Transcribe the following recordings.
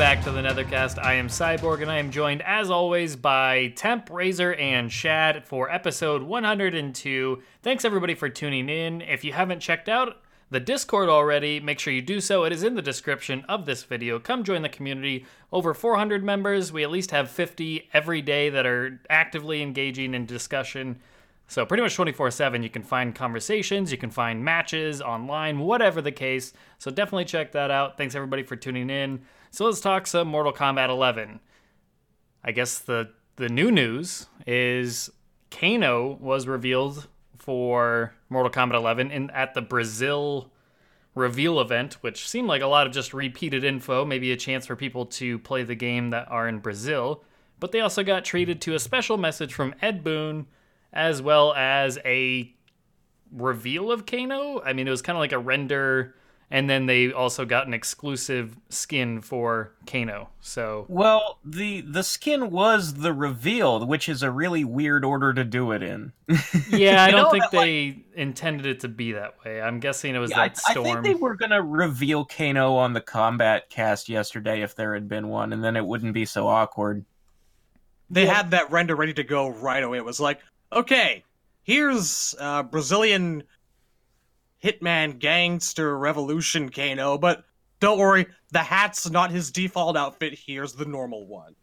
Back to the Nethercast. I am Cyborg, and I am joined, as always, by Temp, Razor, and Shad for episode 102. Thanks everybody for tuning in. If you haven't checked out the Discord already, make sure you do so. It is in the description of this video. Come join the community. Over 400 members. We at least have 50 every day that are actively engaging in discussion. So pretty much 24/7 you can find conversations, you can find matches online, whatever the case. So definitely check that out. Thanks everybody for tuning in. So let's talk some Mortal Kombat 11. I guess the the new news is Kano was revealed for Mortal Kombat 11 in at the Brazil reveal event, which seemed like a lot of just repeated info, maybe a chance for people to play the game that are in Brazil. But they also got treated to a special message from Ed Boon as well as a reveal of Kano. I mean, it was kind of like a render, and then they also got an exclusive skin for Kano. So, Well, the the skin was the reveal, which is a really weird order to do it in. yeah, I don't know think that, like- they intended it to be that way. I'm guessing it was I, that I storm. I think they were gonna reveal Kano on the Kombat Kast yesterday if there had been one, and then it wouldn't be so awkward. they had that render ready to go right away. It was like, okay, here's uh, Brazilian hitman gangster revolution Kano, but don't worry, the hat's not his default outfit. Here's the normal one.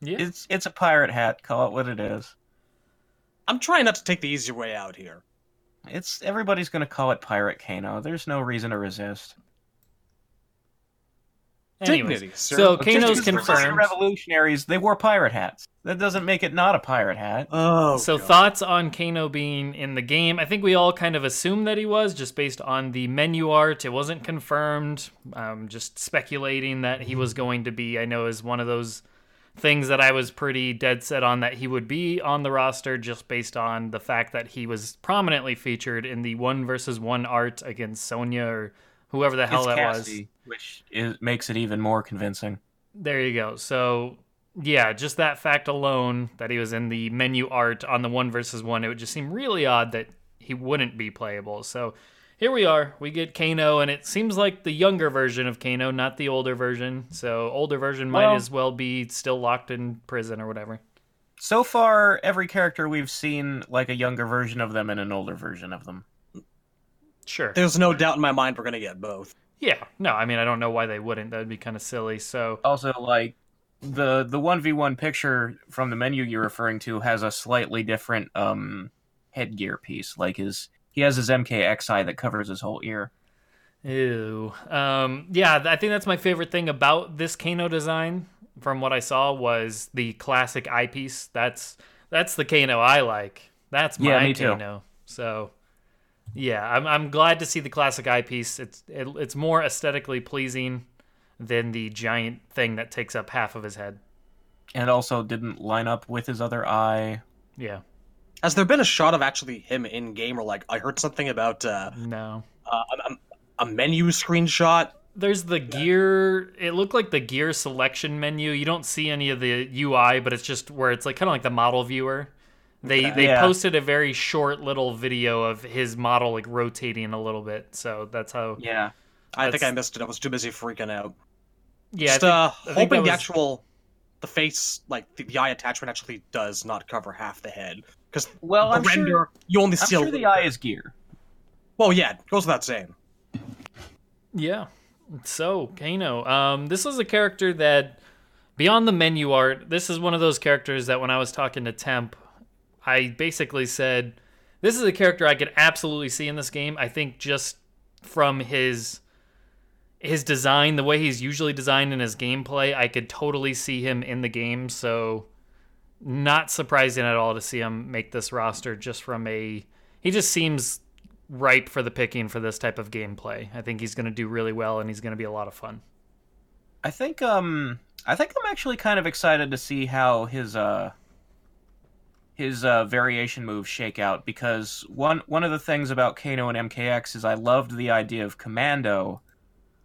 yeah. It's it's a pirate hat. Call it what it is. I'm trying not to take the easy way out here. It's everybody's gonna call it pirate Kano. There's no reason to resist. Anyways, Dignity, sir. so Just Kano's Just because Brazilian confirmed. revolutionaries, they wore pirate hats. That doesn't make it not a pirate hat. Oh, So God. thoughts on Kano being in the game? I think we all kind of assumed that he was just based on the menu art. It wasn't confirmed. Um, just speculating that he was going to be. I know is one of those things that I was pretty dead set on that he would be on the roster just based on the fact that he was prominently featured in the one versus one art against Sonya or whoever the hell it's that was. Which is, makes it even more convincing. There you go. So, yeah, just that fact alone that he was in the menu art on the one versus one, it would just seem really odd that he wouldn't be playable. So, here we are. We get Kano, and it seems like the younger version of Kano, not the older version. So, older version might Well- as well be still locked in prison or whatever. So far, every character we've seen like a younger version of them and an older version of them. Sure. there's no doubt in my mind we're gonna get both. Yeah. No, I mean, I don't know why they wouldn't. That'd be kind of silly. So, Also, like the the one v one picture from the menu you're referring to has a slightly different um headgear piece. Like his he has his MKXI that covers his whole ear. Ew. Um, yeah, I think that's my favorite thing about this Kano design. From what I saw, was the classic eyepiece. That's that's the Kano I like. That's my Yeah, me too. Kano. So, yeah, I'm I'm glad to see the classic eyepiece. It's it, it's more aesthetically pleasing than the giant thing that takes up half of his head. And also didn't line up with his other eye. Yeah. Has there been a shot of actually him in game, or like I heard something about uh, No. uh, a, a menu screenshot? There's the gear. It looked like the gear selection menu. You don't see any of the UI, but it's just where it's like kind of like the model viewer. They they Yeah. posted a very short little video of his model like rotating a little bit. So that's how. Yeah. I think I missed it. I was too busy freaking out. Yeah, I Just think- uh, think that hoping the actual, the face, like the, the eye attachment, actually does not cover half the head. Because Well, I'm render, sure, you only I'm see sure the eye is gear. Well, yeah, it goes without saying. Yeah. So, Kano. Um, this is a character that, beyond the menu art, this is one of those characters that when I was talking to Temp, I basically said, this is a character I could absolutely see in this game. I think just from his his design, the way he's usually designed in his gameplay, I could totally see him in the game. So, not surprising at all to see him make this roster just from a. He just seems ripe for the picking for this type of gameplay. I think he's going to do really well and he's going to be a lot of fun. I think um I think I'm actually kind of excited to see how his uh his uh, variation moves shake out because one one of the things about Kano and MKX is I loved the idea of commando,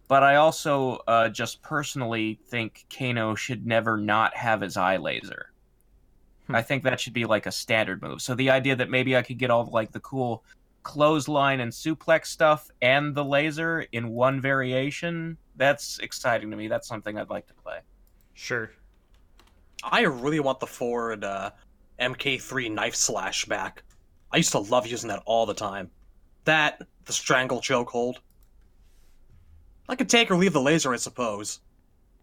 but I also uh, just personally think Kano should never not have his eye laser. Hmm. I think that should be like a standard move. So the idea that maybe I could get all like the cool clothesline and suplex stuff and the laser in one variation that's exciting to me. That's something I'd like to play. Sure. I really want the Ford uh, MK3 knife slash back. I used to love using that all the time. That, the strangle chokehold. I could take or leave the laser, I suppose.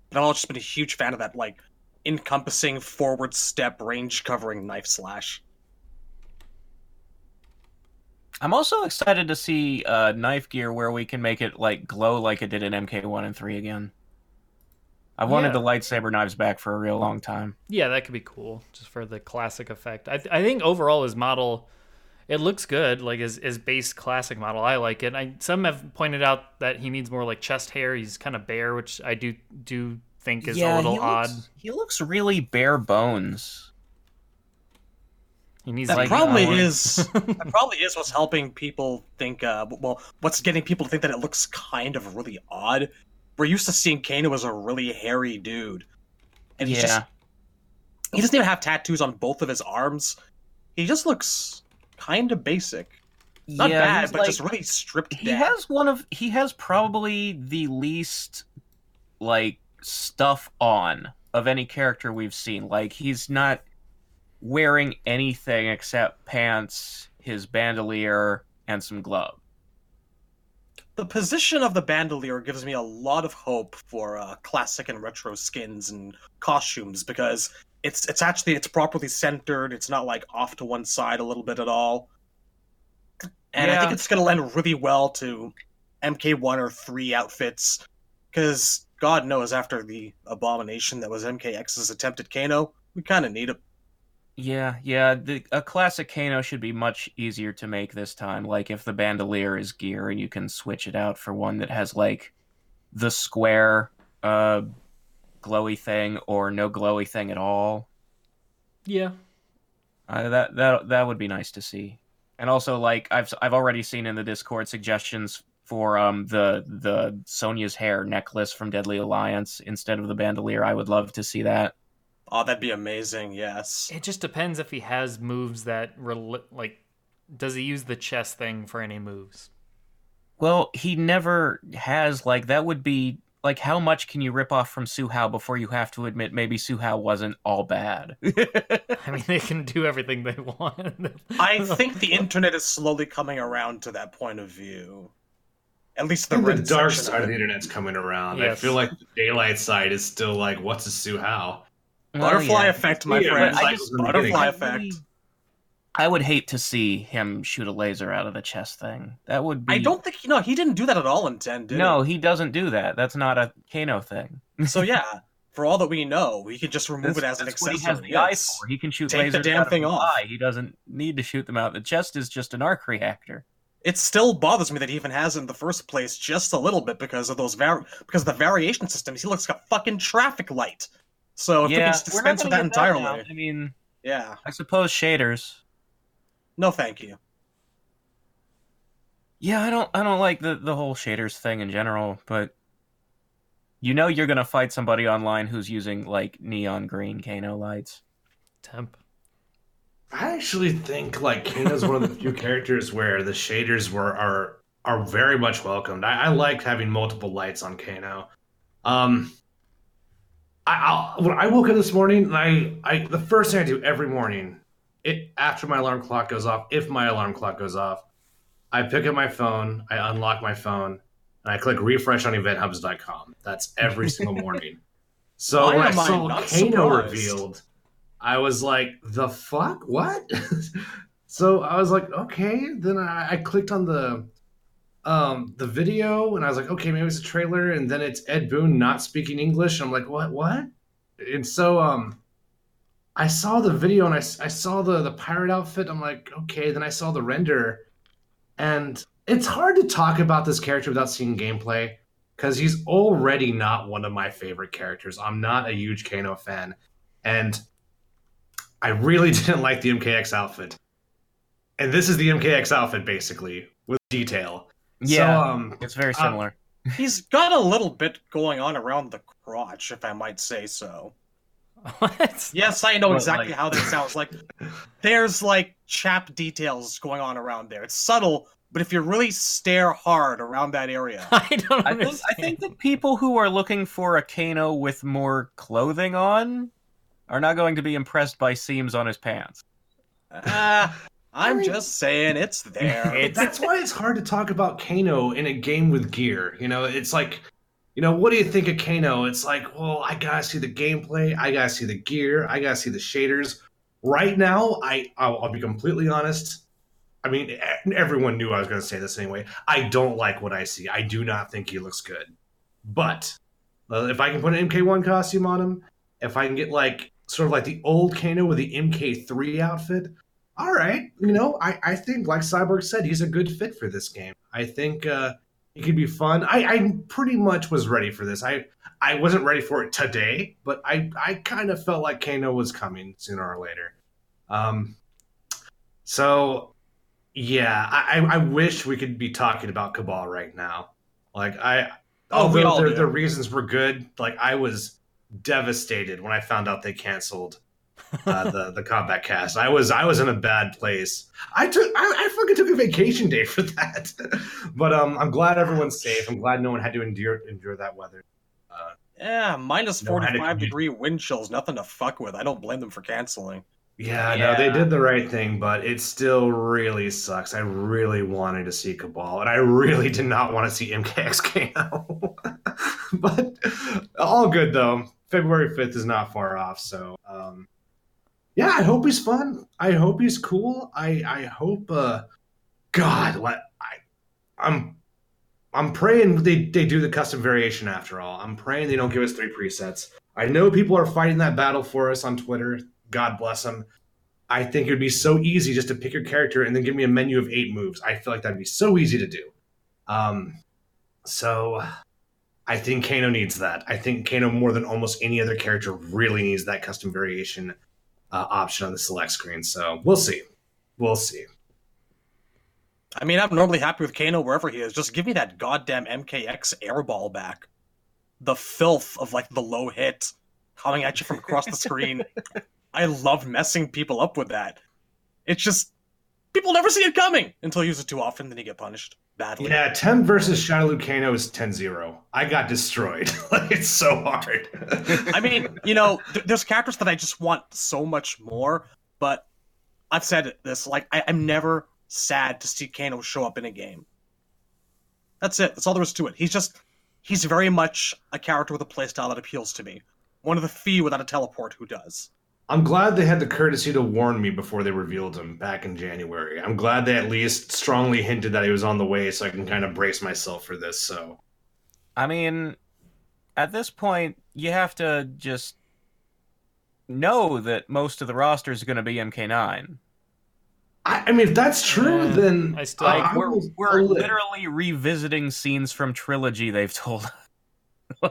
But I've always just been a huge fan of that, like, encompassing forward step range covering knife slash. I'm also excited to see uh, knife gear where we can make it like glow like it did in MK1 and 3 again. I've wanted Yeah. the lightsaber knives back for a real long time. Yeah, that could be cool, just for the classic effect. I, th- I think overall his model, it looks good. Like his, his base classic model, I like it. I some have pointed out that he needs more like chest hair. He's kind of bare, which I do do think is a little he odd. Looks, he looks really bare bones. He needs That like, probably more- is that probably is what's helping people think. Uh, well, what's getting people to think that it looks kind of really odd. We're used to seeing Kano as a really hairy dude, and he's yeah. just he doesn't even have tattoos on both of his arms. He just looks kind of basic. Not yeah, bad, but like- just really stripped he down. has one of he has probably the least like stuff on of any character we've seen like he's not wearing anything except pants his bandolier and some gloves The position of the bandolier gives me a lot of hope for uh, classic and retro skins and costumes because it's it's actually it's properly centered. It's not like off to one side a little bit at all. And I think it's going to lend really well to MK1 or 3 outfits because God knows after the abomination that was MKX's attempt at Kano, we kind of need it. Yeah yeah the, a classic kano should be much easier to make this time like if the bandolier is gear and you can switch it out for one that has like the square uh glowy thing or no glowy thing at all yeah. Uh, that that that would be nice to see. And also, like I've I've already seen in the Discord suggestions for um the the Sonya's hair necklace from Deadly Alliance instead of the bandolier. I would love to see that. Oh, that'd be amazing. Yes. It just depends if he has moves that rel- like. Does he use the chess thing for any moves? Well, he never has like that. Would be like how much can you rip off from Hsu Hao before you have to admit maybe Hsu Hao wasn't all bad. I mean, they can do everything they want. I think the internet is slowly coming around to that point of view. At least the, the dark side of of the internet's coming around. I feel like the daylight side is still like, what's a Hsu Hao? Oh, butterfly Well, yeah. effect, my Yeah, friend. I just- Butterfly beginning. effect. really- I would hate to see him shoot a laser out of the chest thing. That would be. I don't think no, he didn't do that at all in ten, did No, he doesn't do that. That's not a Kano thing. So yeah, for all that we know, he could just remove it as an That's what accessory. he has the eye for. He can shoot Take the lasers damn out of thing the off. eye. He doesn't need to shoot them out. The chest is just an arc reactor. It still bothers me that he even has it in the first place, just a little bit because of those var- because of the variation systems. He looks like a fucking traffic light. So if yeah, could just we're not dispense with that entirely, now. I mean, yeah, I suppose shaders. no, thank you. Yeah, I don't. I don't like the the whole shaders thing in general, but you know you're gonna fight somebody online who's using like neon green Kano lights. Temp. I actually think like Kano's one of the few characters where the shaders were are are very much welcomed. I, I like having multiple lights on Kano. Um, I I'll, when I woke up this morning, and I I the first thing I do every morning, it after my alarm clock goes off, if my alarm clock goes off, I pick up my phone, I unlock my phone, and I click refresh on eventhubs.com. That's every single morning. So Why when I saw Kano surprised? revealed, I was like, the fuck? What? so I was like, okay. Then I, I clicked on the um the video and I was like, okay, maybe it's a trailer, and then it's Ed Boon not speaking English. And I'm like, what what? And so um I saw the video and I saw the the pirate outfit. I'm like, okay, then I saw the render. And it's hard to talk about this character without seeing gameplay because he's already not one of my favorite characters. I'm not a huge Kano fan. And I really didn't like the MKX outfit. And this is the MKX outfit basically with detail. Yeah, So, um, it's very uh, similar. He's got a little bit going on around the crotch, if I might say so. What? Yes, I know Well, exactly like- how that sounds. Like there's like chap details going on around there. It's subtle, but if you really stare hard around that area, I don't I think understand. I think that people who are looking for a Kano with more clothing on are not going to be impressed by seams on his pants. ah, I'm mean- just saying it's there. It- that's why it's hard to talk about Kano in a game with gear. You know, it's like, you know, what do you think of Kano? It's like, well, I gotta see the gameplay, I gotta see the gear, I gotta see the shaders. Right now, I I'll, I'll be completely honest. I mean, e- everyone knew I was gonna say this anyway. I don't like what I see. I do not think he looks good. But uh, if I can put an MK1 costume on him, if I can get like sort of like the old Kano with the MK3 outfit, all right, you know, I, I think, like Cyborg said, he's a good fit for this game. I think uh, it could be fun. I, I pretty much was ready for this. I I wasn't ready for it today, but I, I kind of felt like Kano was coming sooner or later. Um, so, yeah, I, I wish we could be talking about Cabal right now. Like, I, Oh, although the, the reasons were good, like, I was devastated when I found out they canceled uh, the the Kombat Kast. I was I was in a bad place. I took I, I fucking took a vacation day for that. but um, I'm glad everyone's safe. I'm glad no one had to endure endure that weather. Uh, yeah, minus No, to 45 degree wind chills, nothing to fuck with. I don't blame them for canceling. yeah, no, they did the right thing, but it still really sucks. I really wanted to see Cabal, and I really did not want to see MKXKO. but all good though. February 5th is not far off, so um, yeah, I hope he's fun. I hope he's cool. I I hope uh God, what I I'm I'm praying they, they do the custom variation after all. I'm praying they don't give us three presets. I know people are fighting that battle for us on Twitter. God bless them. I think it would be so easy just to pick your character and then give me a menu of eight moves. I feel like that'd be so easy to do. Um, so I think Kano needs that. I think Kano more than almost any other character really needs that custom variation uh, option on the select screen. So we'll see. We'll see. I mean, I'm normally happy with Kano wherever he is. Just give me that goddamn MKX airball back. The filth of like the low hit coming at you from across the screen. I love messing people up with that. It's just people never see it coming until you use it too often, then you get punished badly. Yeah, 10 versus Shiloh Lucano is 10 0. I got destroyed. like, it's so hard. I mean, you know, th- there's characters that I just want so much more, but I've said this, like, I- I'm never sad to see Kano show up in a game. That's it. That's all there is to it. He's just, he's very much a character with a playstyle that appeals to me. One of the few without a teleport who does. I'm glad they had the courtesy to warn me before they revealed him back in January. I'm glad they at least strongly hinted that he was on the way so I can kind of brace myself for this. So, I mean, at this point, you have to just know that most of the roster is going to be MK9. I, I mean, if that's true, Yeah, then I still- Like I we're will- we're I'll literally revisiting scenes from trilogy they've told. us.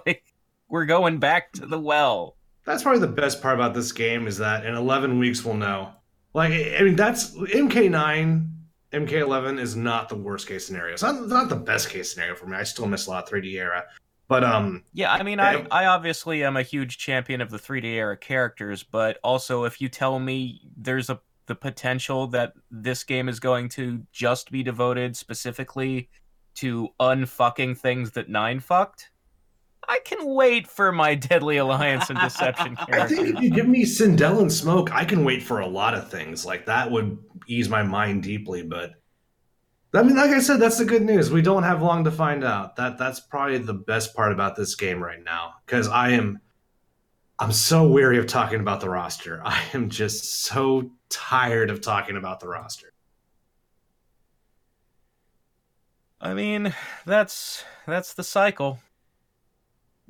like we're going back to the well. That's probably the best part about this game is that in 11 weeks we'll know. Like, I mean, that's MK9, MK11 is not the worst case scenario. It's not, not the best case scenario for me. I still miss a lot of 3D era. But, um, Yeah, I mean, I, I obviously am a huge champion of the 3D era characters, but also if you tell me there's a the potential that this game is going to just be devoted specifically to unfucking things that Nine fucked, I can wait for my Deadly Alliance and Deception I think if you give me Sindel and Smoke, I can wait for a lot of things. Like, that would ease my mind deeply. But, I mean, like I said, that's the good news. We don't have long to find out. That That's probably the best part about this game right now. Because I am. I'm so weary of talking about the roster. I am just so tired of talking about the roster. I mean, that's that's the cycle.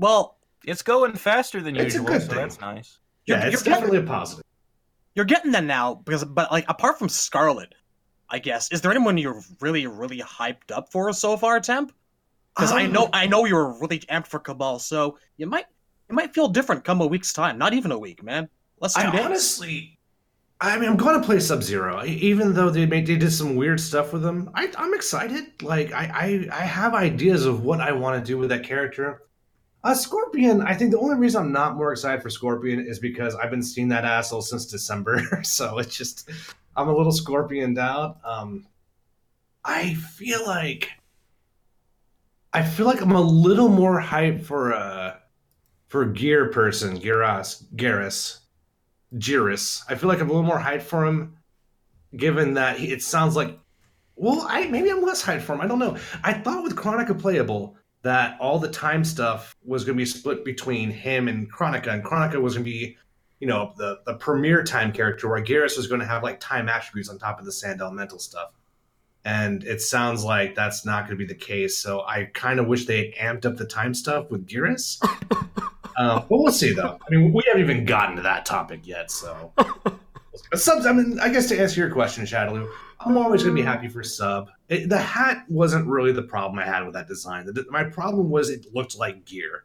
Well, It's going faster than It's usual, so thing. that's nice. Yeah, You're- it's you're- definitely a positive. you're getting that now because, but like, apart from Scarlet, I guess, is there anyone you're really, really hyped up for so far, Temp? Because I Um, know, I know you were really amped for Cabal, so you might, it might feel different come a week's time. Not even a week, man. Two I days. honestly, I mean, I'm going to play Sub Zero, even though they made they did some weird stuff with them. I, I'm excited. Like, I, I I have ideas of what I want to do with that character. Uh, Scorpion. I think the only reason I'm not more excited for Scorpion is because I've been seeing that asshole since December, so it's just I'm a little Scorpioned out. Um, I feel like I feel like I'm a little more hyped for uh for Gear person, Geras, Garrus, Jiris. I feel like I'm a little more hyped for him, given that he, it sounds like. Well, I maybe I'm less hyped for him. I don't know. I thought with Chronica playable that all the time stuff was going to be split between him and Chronica, and Chronica was going to be, you know, the the premier time character, where Garrus was going to have like time attributes on top of the sand elemental stuff and it sounds like that's not going to be the case. So I kind of wish they had amped up the time stuff with Geras. uh, but we'll see, though. I mean, we haven't even gotten to that topic yet, so. Subs. I mean, I guess to answer your question, Shadaloo, I'm always going to be happy for sub. It, the hat wasn't really the problem I had with that design. The, my problem was it looked like gear.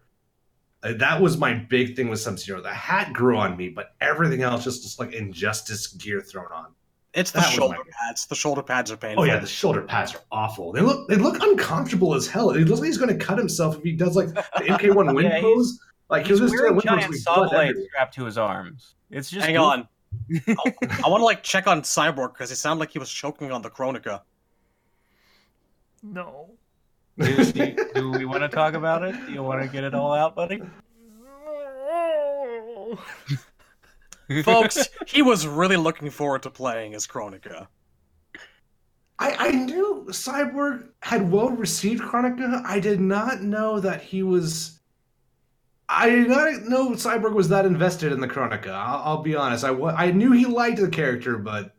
Uh, that was my big thing with Sub Zero. The hat grew on me, but everything else just just like injustice gear thrown on. It's the That shoulder my- pads. The shoulder pads are painful. Oh yeah, the shoulder pads are awful. They look they look uncomfortable as hell. It looks like he's going to cut himself if he does like the MK1 wind Yeah, pose. Like He's he'll just a wearing wind pose giant with saw blood blades strapped to his arms. It's just Hang on. I want to like check on Cyborg because it sounded like he was choking on the Chronica. No. Do, do- do we want to talk about it? Do you want to get it all out, buddy? Folks, he was really looking forward to playing as Chronica. I, I knew Cyborg had well received Chronica. I did not know that he was. I did not know Cyborg was that invested in the Chronica. I'll, I'll be honest. I, I knew he liked the character, but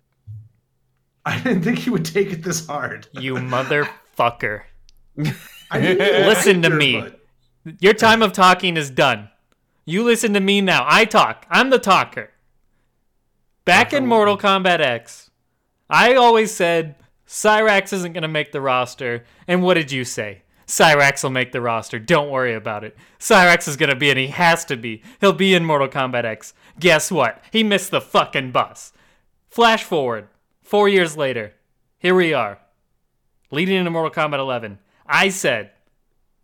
I didn't think he would take it this hard. You motherfucker. I knew he liked Listen to me. but- Your time of talking is done. You listen to me now. I talk. I'm the talker. Back in Mortal Kombat X, I always said Cyrax isn't going to make the roster. And what did you say? Cyrax will make the roster. Don't worry about it. Cyrax is going to be, and he has to be. He'll be in Mortal Kombat X. Guess what? He missed the fucking bus. Flash forward. Four years later. Here we are. Leading into Mortal Kombat 11. I said,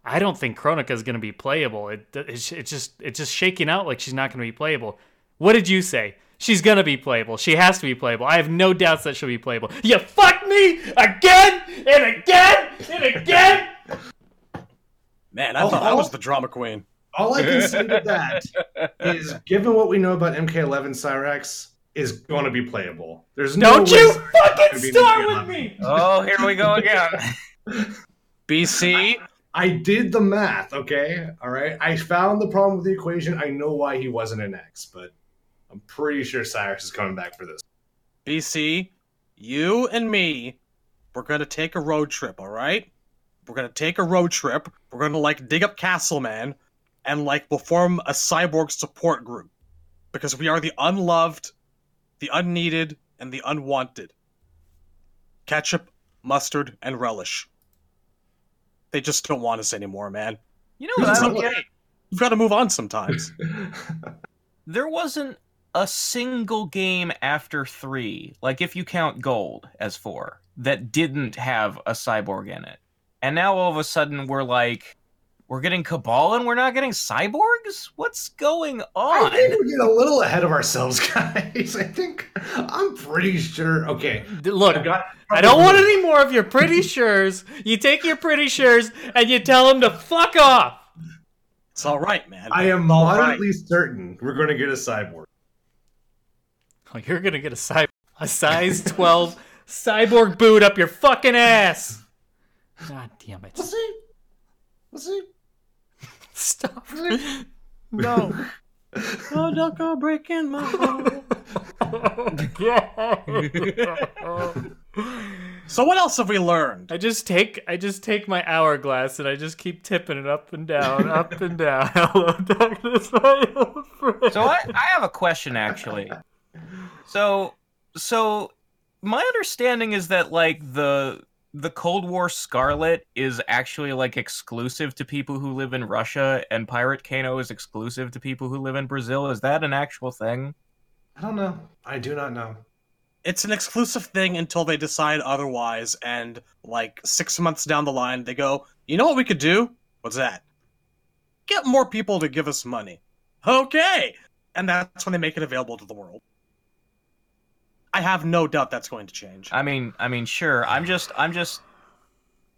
I don't think Chronica is going to be playable. It, it's, it's just it's just shaking out like she's not going to be playable. What did you say? She's going to be playable. She has to be playable. I have no doubts that she'll be playable. You fuck me again and again and again. Man, I Oh, thought I was the drama queen. All I can say to that is, given what we know about MK11 Cyrax is going to be playable. There's no Don't way you Cyrax is gonna fucking start with me. Oh, here we go again. BC, I did the math, okay? All right. I found the problem with the equation. I know why he wasn't an X, but I'm pretty sure Cyrax is coming back for this. BC, you and me, we're gonna take a road trip, all right? We're gonna take a road trip. We're gonna like dig up Castleman, and like we'll form a cyborg support group because we are the unloved, the unneeded, and the unwanted. Ketchup, mustard, and relish. They just don't want us anymore, man. You know what I It's don't okay. get? You've got to move on sometimes. There wasn't a single game after three, like if you count gold as four, that didn't have a cyborg in it. And now all of a sudden we're like, we're getting Cabal and we're not getting cyborgs? What's going on? I think we're getting a little ahead of ourselves, guys. I think I'm pretty sure. Okay. Look, I got. I don't want any more of your pretty sures. You take your pretty sures and you tell them to fuck off. it's all right, man. I am All right. moderately certain we're going to get a cyborg. Oh, you're gonna get a cy- a size 12 cyborg boot up your fucking ass. God damn it. We'll see. We'll see. Stop. No. Oh, don't go breaking my heart. So what else have we learned? I just take I just take my hourglass and I just keep tipping it up and down, up and down. Hello, darkness, my old friend. So I, I have a question actually. So so my understanding is that like the the Cold War Scarlet is actually like exclusive to people who live in Russia and Pirate Kano is exclusive to people who live in Brazil. Is that an actual thing? I don't know. I do not know. It's an exclusive thing until they decide otherwise, and like six months down the line, they go, you know what we could do? What's that? Get more people to give us money. Okay! And that's when they make it available to the world. I have no doubt that's going to change. I mean, I mean, sure. I'm just, I'm just.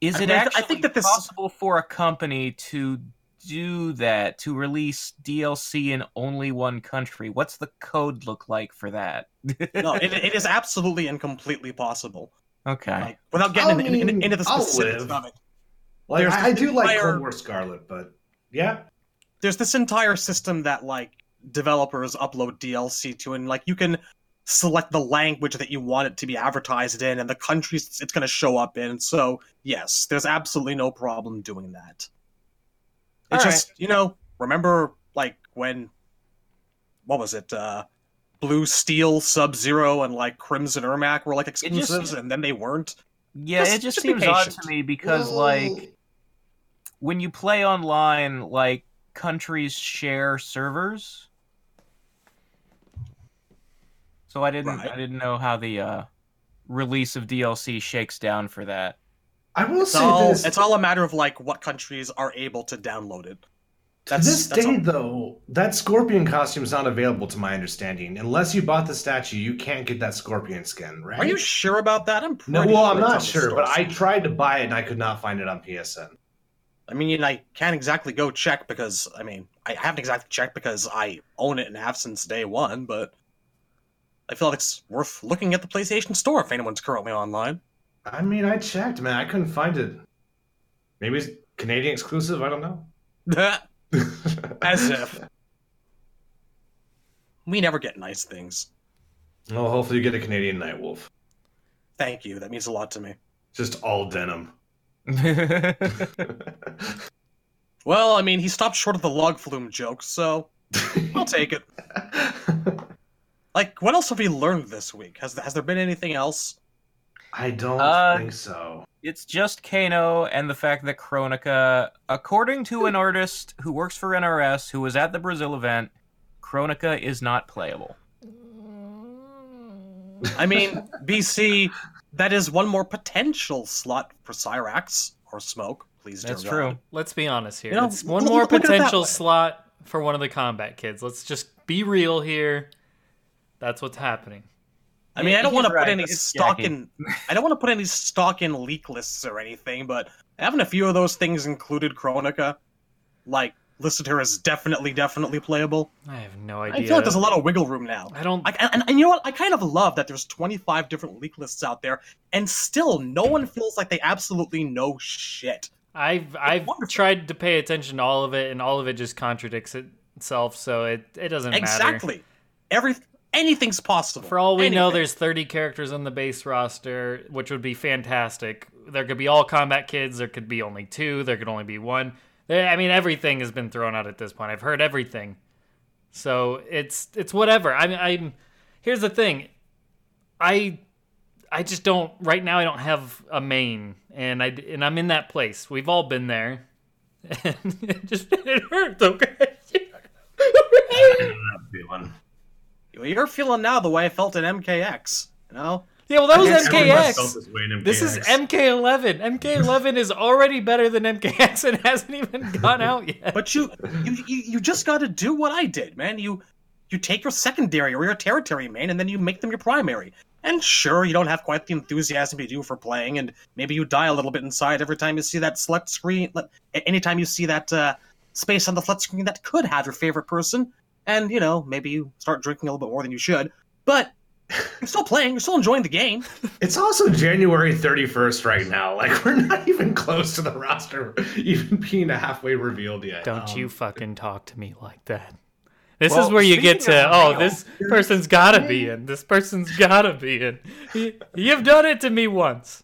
Is I it mean, I th- actually I think that this- possible for a company to do that to release DLC in only one country? What's the code look like for that? no, it, it is absolutely and completely possible. okay. Like, without getting I in- in- into the specifics of it, Like I, I this do like entire- Cold War Scarlet, but yeah, there's this entire system that like developers upload DLC to, and like you can select the language that you want it to be advertised in and the countries it's going to show up in. So yes, there's absolutely no problem doing that. It's All just you know remember like when what was it? uh Blue Steel, Sub Zero, and like Crimson Ermac were like just- exclusives, and then they weren't. Yeah, Just- it just just seems odd to me because, like, when you play online, like countries share servers. So I didn't, Right. I didn't know how the uh, release of DLC shakes down for that. I will It's say all this. it's all a matter of like what countries are able to download it. to this that's day, all- though, that scorpion costume is not available to my understanding. Unless you bought the statue, you can't get that scorpion skin, right? Are you sure about that? I'm pretty No, well, I'm not sure, store but I tried to buy it and I could not find it on PSN. I mean, I can't exactly go check because I mean, I haven't exactly checked because I own it and have since day one. But I feel like it's worth looking at the PlayStation Store if anyone's currently online. I mean, I checked, man. I couldn't find it. Maybe it's Canadian exclusive. I don't know. As if we never get nice things. well, hopefully you get a Canadian Nightwolf. Thank you. That means a lot to me. Just all denim. Well, I mean, he stopped short of the log flume joke, so I'll take it. Like, what else have we learned this week? Has has there been anything else? I don't Uh, think so. it's just Kano and the fact that Chronica, according to an artist who works for NRS who was at the Brazil event, Chronica is not playable. I mean, BC, that is one more potential slot for Cyrax or Smoke. Please, dear That's God. true. Let's be honest here. You know, it's one look- more look it potential slot for one of the combat kids. Let's just be real here. That's what's happening. I mean, I don't He's want to put any stock Jackie. in. I don't want to put any stock in leak lists or anything, but haven't a few of those things included Chronica, like listed her as definitely, definitely playable. I have no idea. I feel like there's a lot of wiggle room now. I don't. I, and, and you know what? I kind of love that there's 25 different leak lists out there, and still no one feels like they absolutely know shit. I've I've tried to pay attention to all of it, and all of it just contradicts itself. So it it doesn't matter. Exactly. Every anything's possible. For all we know, there's 30 characters on the base roster, which would be fantastic. There could be all combat kids. There could be only two. There could only be one. I mean, everything has been thrown out at this point. I've heard everything, so it's it's whatever. I mean, I'm. Here's the thing, I I just don't right now. I don't have a main, and I and I'm in that place. We've all been there, and it just it hurts. Okay. You're feeling now the way I felt in MKX. You know, Yeah, well, that was Everyone felt MKX. this way in This is MK11. MK11 is already better than MKX and hasn't even gone out yet. but you you you, you just got to do what I did, man. You you take your secondary or your territory main, and then you make them your primary. And sure, you don't have quite the enthusiasm you do for playing, and maybe you die a little bit inside every time you see that select screen. Anytime you see that uh, space on the select screen that could have your favorite person, and you know maybe you start drinking a little bit more than you should. But you're still playing. You're still enjoying the game. It's also January 31st right now. Like we're not even close to the roster even being halfway revealed yet. Don't Um, you fucking talk to me like that. This Well, is where you get to, oh, real, this person's gotta be in. This person's gotta be in. You- You've done it to me once.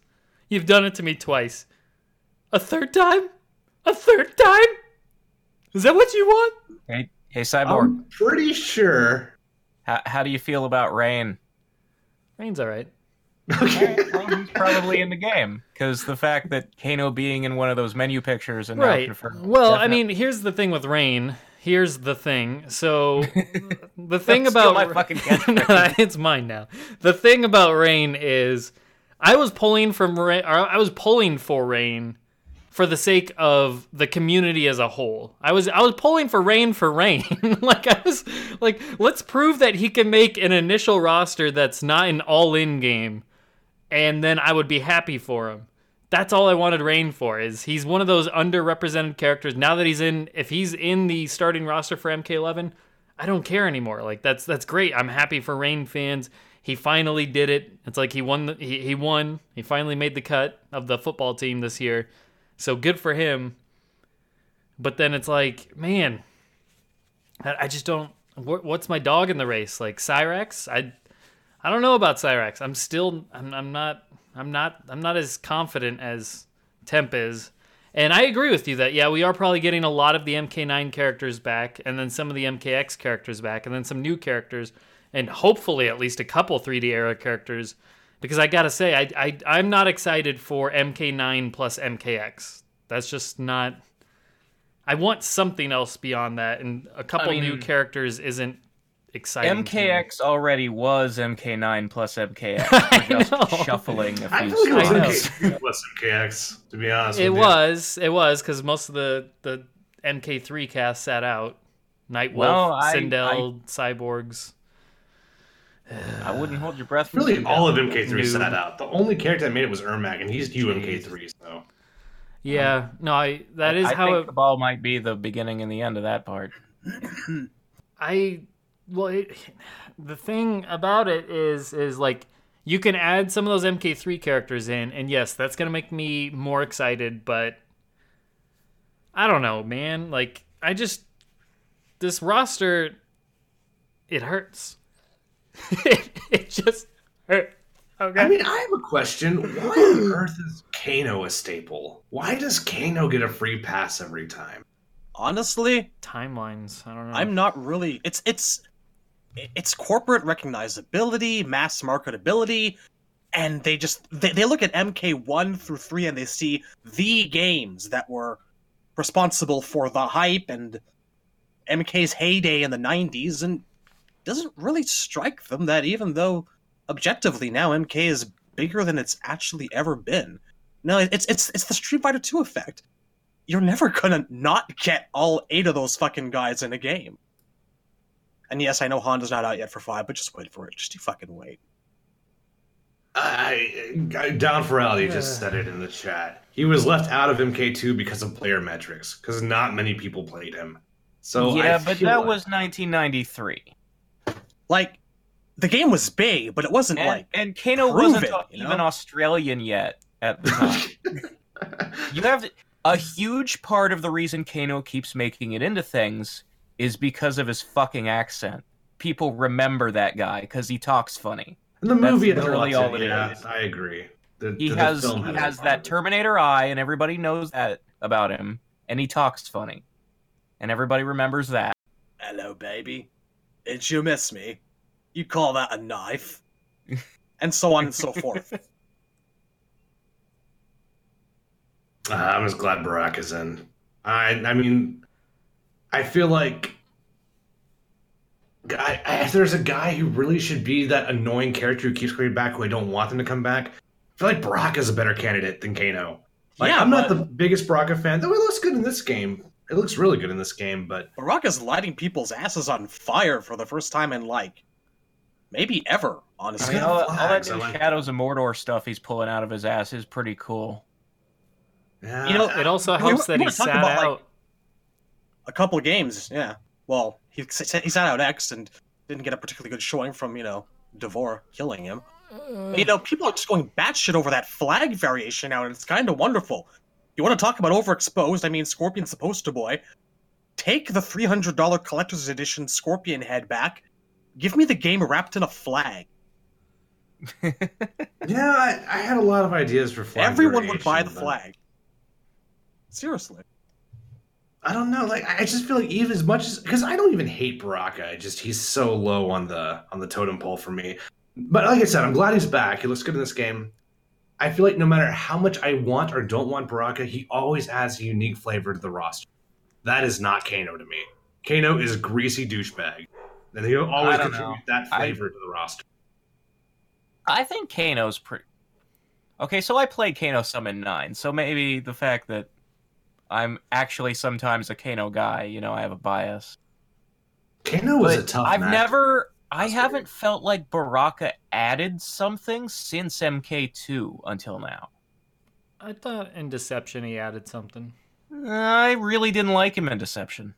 You've done it to me twice. A third time? A third time? Is that what you want? Hey, hey Cyborg, I'm pretty sure. how, how do you feel about Rain? Rain's alright. Okay. well, he's probably in the game because the fact that Kano being in one of those menu pictures and now Right. confirmed. Well, I mean, here's the thing with Rain. Here's the thing. So, the thing about my fucking catchphrase. No, it's mine now. The thing about Rain is, I was pulling from Rain. Or I was pulling for Rain for the sake of the community as a whole. I was I was pulling for Rain for Rain. like I was like, let's prove that he can make an initial roster that's not an all-in game, and then I would be happy for him. That's all I wanted Rain for. Is he's one of those underrepresented characters. Now that he's in, if he's in the starting roster for MK11, I don't care anymore. Like that's that's great. I'm happy for Rain fans. He finally did it. It's like he won. The, he he won. He finally made the cut of the football team this year so good for him. But then it's like, man, I just don't. What's my dog in the race? Like Cyrax? I, I don't know about Cyrax. I'm still. I'm. I'm not. I'm not. I'm not as confident as Temp is. And I agree with you that yeah, we are probably getting a lot of the MK9 characters back, and then some of the MKX characters back, and then some new characters, and hopefully at least a couple 3D era characters because I gotta say, I, I I'm not excited for MK9 plus MKX. That's just not. I want something else beyond that, and a couple I mean, new characters isn't exciting. MKX already was MK9 plus MKX. We're just shuffling a few. I feel like it was MK plus MKX. To be honest, it was. It was because most of the the MK3 cast sat out. Nightwolf, well, Sindel, I, cyborgs. I wouldn't hold your breath. Really, all of MK3 sat out. The only character that made it was Ermac, and he's UMK3. So. Yeah, no, I that is I how think it, the ball might be the beginning and the end of that part. I well, it, the thing about it is is like you can add some of those MK3 characters in, and yes, that's gonna make me more excited. But I don't know, man. Like I just this roster, it hurts. it, just hurt. Okay. I mean, I have a question. Why on earth is Kano a staple? Why does Kano get a free pass every time? Honestly, timelines. I don't know. I'm not really. It's it's it's corporate recognizability, mass marketability, and they just they, they look at MK one through three and they see the games that were responsible for the hype and MK's heyday in the '90s, and doesn't really strike them that even though objectively now MK is bigger than it's actually ever been. No, it's it's it's the Street Fighter 2 effect. You're never gonna not get all eight of those fucking guys in a game. And yes, I know Honda's not out yet for five, but just wait for it. Just you fucking wait. I, I down for Al, yeah. just said it in the chat. He was left out of MK2 because of player metrics, because not many people played him. So yeah, but that like... was 1993. Like the game was big, but it wasn't and, like and Kano proven, wasn't even know? Australian yet at the time. you have a huge part of the reason Kano keeps making it into things is because of his fucking accent. People remember that guy because he talks funny. In the That's movie, literally all it yeah, is. I agree. The, he the, has the he has that Terminator eye, and everybody knows that about him, and he talks funny, and everybody remembers that. Hello, baby. Did you miss me? You call that a knife? and so on and so forth. Uh, I'm just glad Baraka is in. I I mean, I feel like I, I, if there's a guy who really should be that annoying character who keeps coming back who I don't want them to come back, I feel like Baraka is a better candidate than Kano. Like, yeah, I'm not the biggest Baraka fan, though he looks good in this game. It looks really good in this game, but Baraka's lighting people's asses on fire for the first time in like maybe ever. Honestly, I mean, all, all, that new like... Shadows of Mordor stuff he's pulling out of his ass is pretty cool. Yeah, you know, it also helps I mean, that he sat about, out like, a couple of games. Yeah, well, he he sat out X and didn't get a particularly good showing from you know D'Vorah killing him. Uh... You know, people are just going batshit over that flag variation now, and it's kind of wonderful. You want to talk about overexposed? I mean, Scorpion's the poster boy. Take the $300 collector's edition Scorpion head back. Give me the game wrapped in a flag. yeah, I, I, had a lot of ideas for flag. Everyone would buy the but... flag. Seriously. I don't know. Like, I just feel like even as much as because I don't even hate Baraka. I just he's so low on the on the totem pole for me. But like I said, I'm glad he's back. He looks good in this game. I feel like no matter how much I want or don't want Baraka, he always adds a unique flavor to the roster. That is not Kano to me. Kano is a greasy douchebag. And he'll always contribute know. that flavor I, to the roster. I think Kano's pretty. Okay, so I played Kano in 9, so maybe the fact that I'm actually sometimes a Kano guy. You know, I have a bias. Kano was But a tough. I've match. never. I haven't weird. felt like Baraka added something since MK2 until now. I thought in Deception he added something. I really didn't like him in Deception.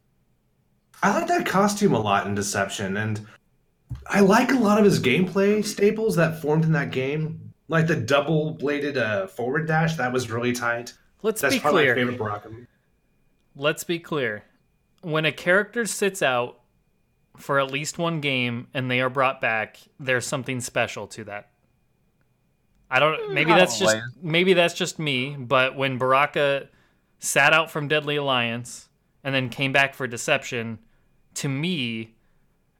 I like that costume a lot in Deception, and I like a lot of his gameplay staples that formed in that game. Like the double-bladed uh, forward dash, that was really tight. Let's That's be probably clear. my favorite Baraka. Let's be clear. When a character sits out for at least one game and they are brought back, there's something special to that. I don't maybe Not that's just maybe that's just me, but when Baraka sat out from Deadly Alliance and then came back for Deception, to me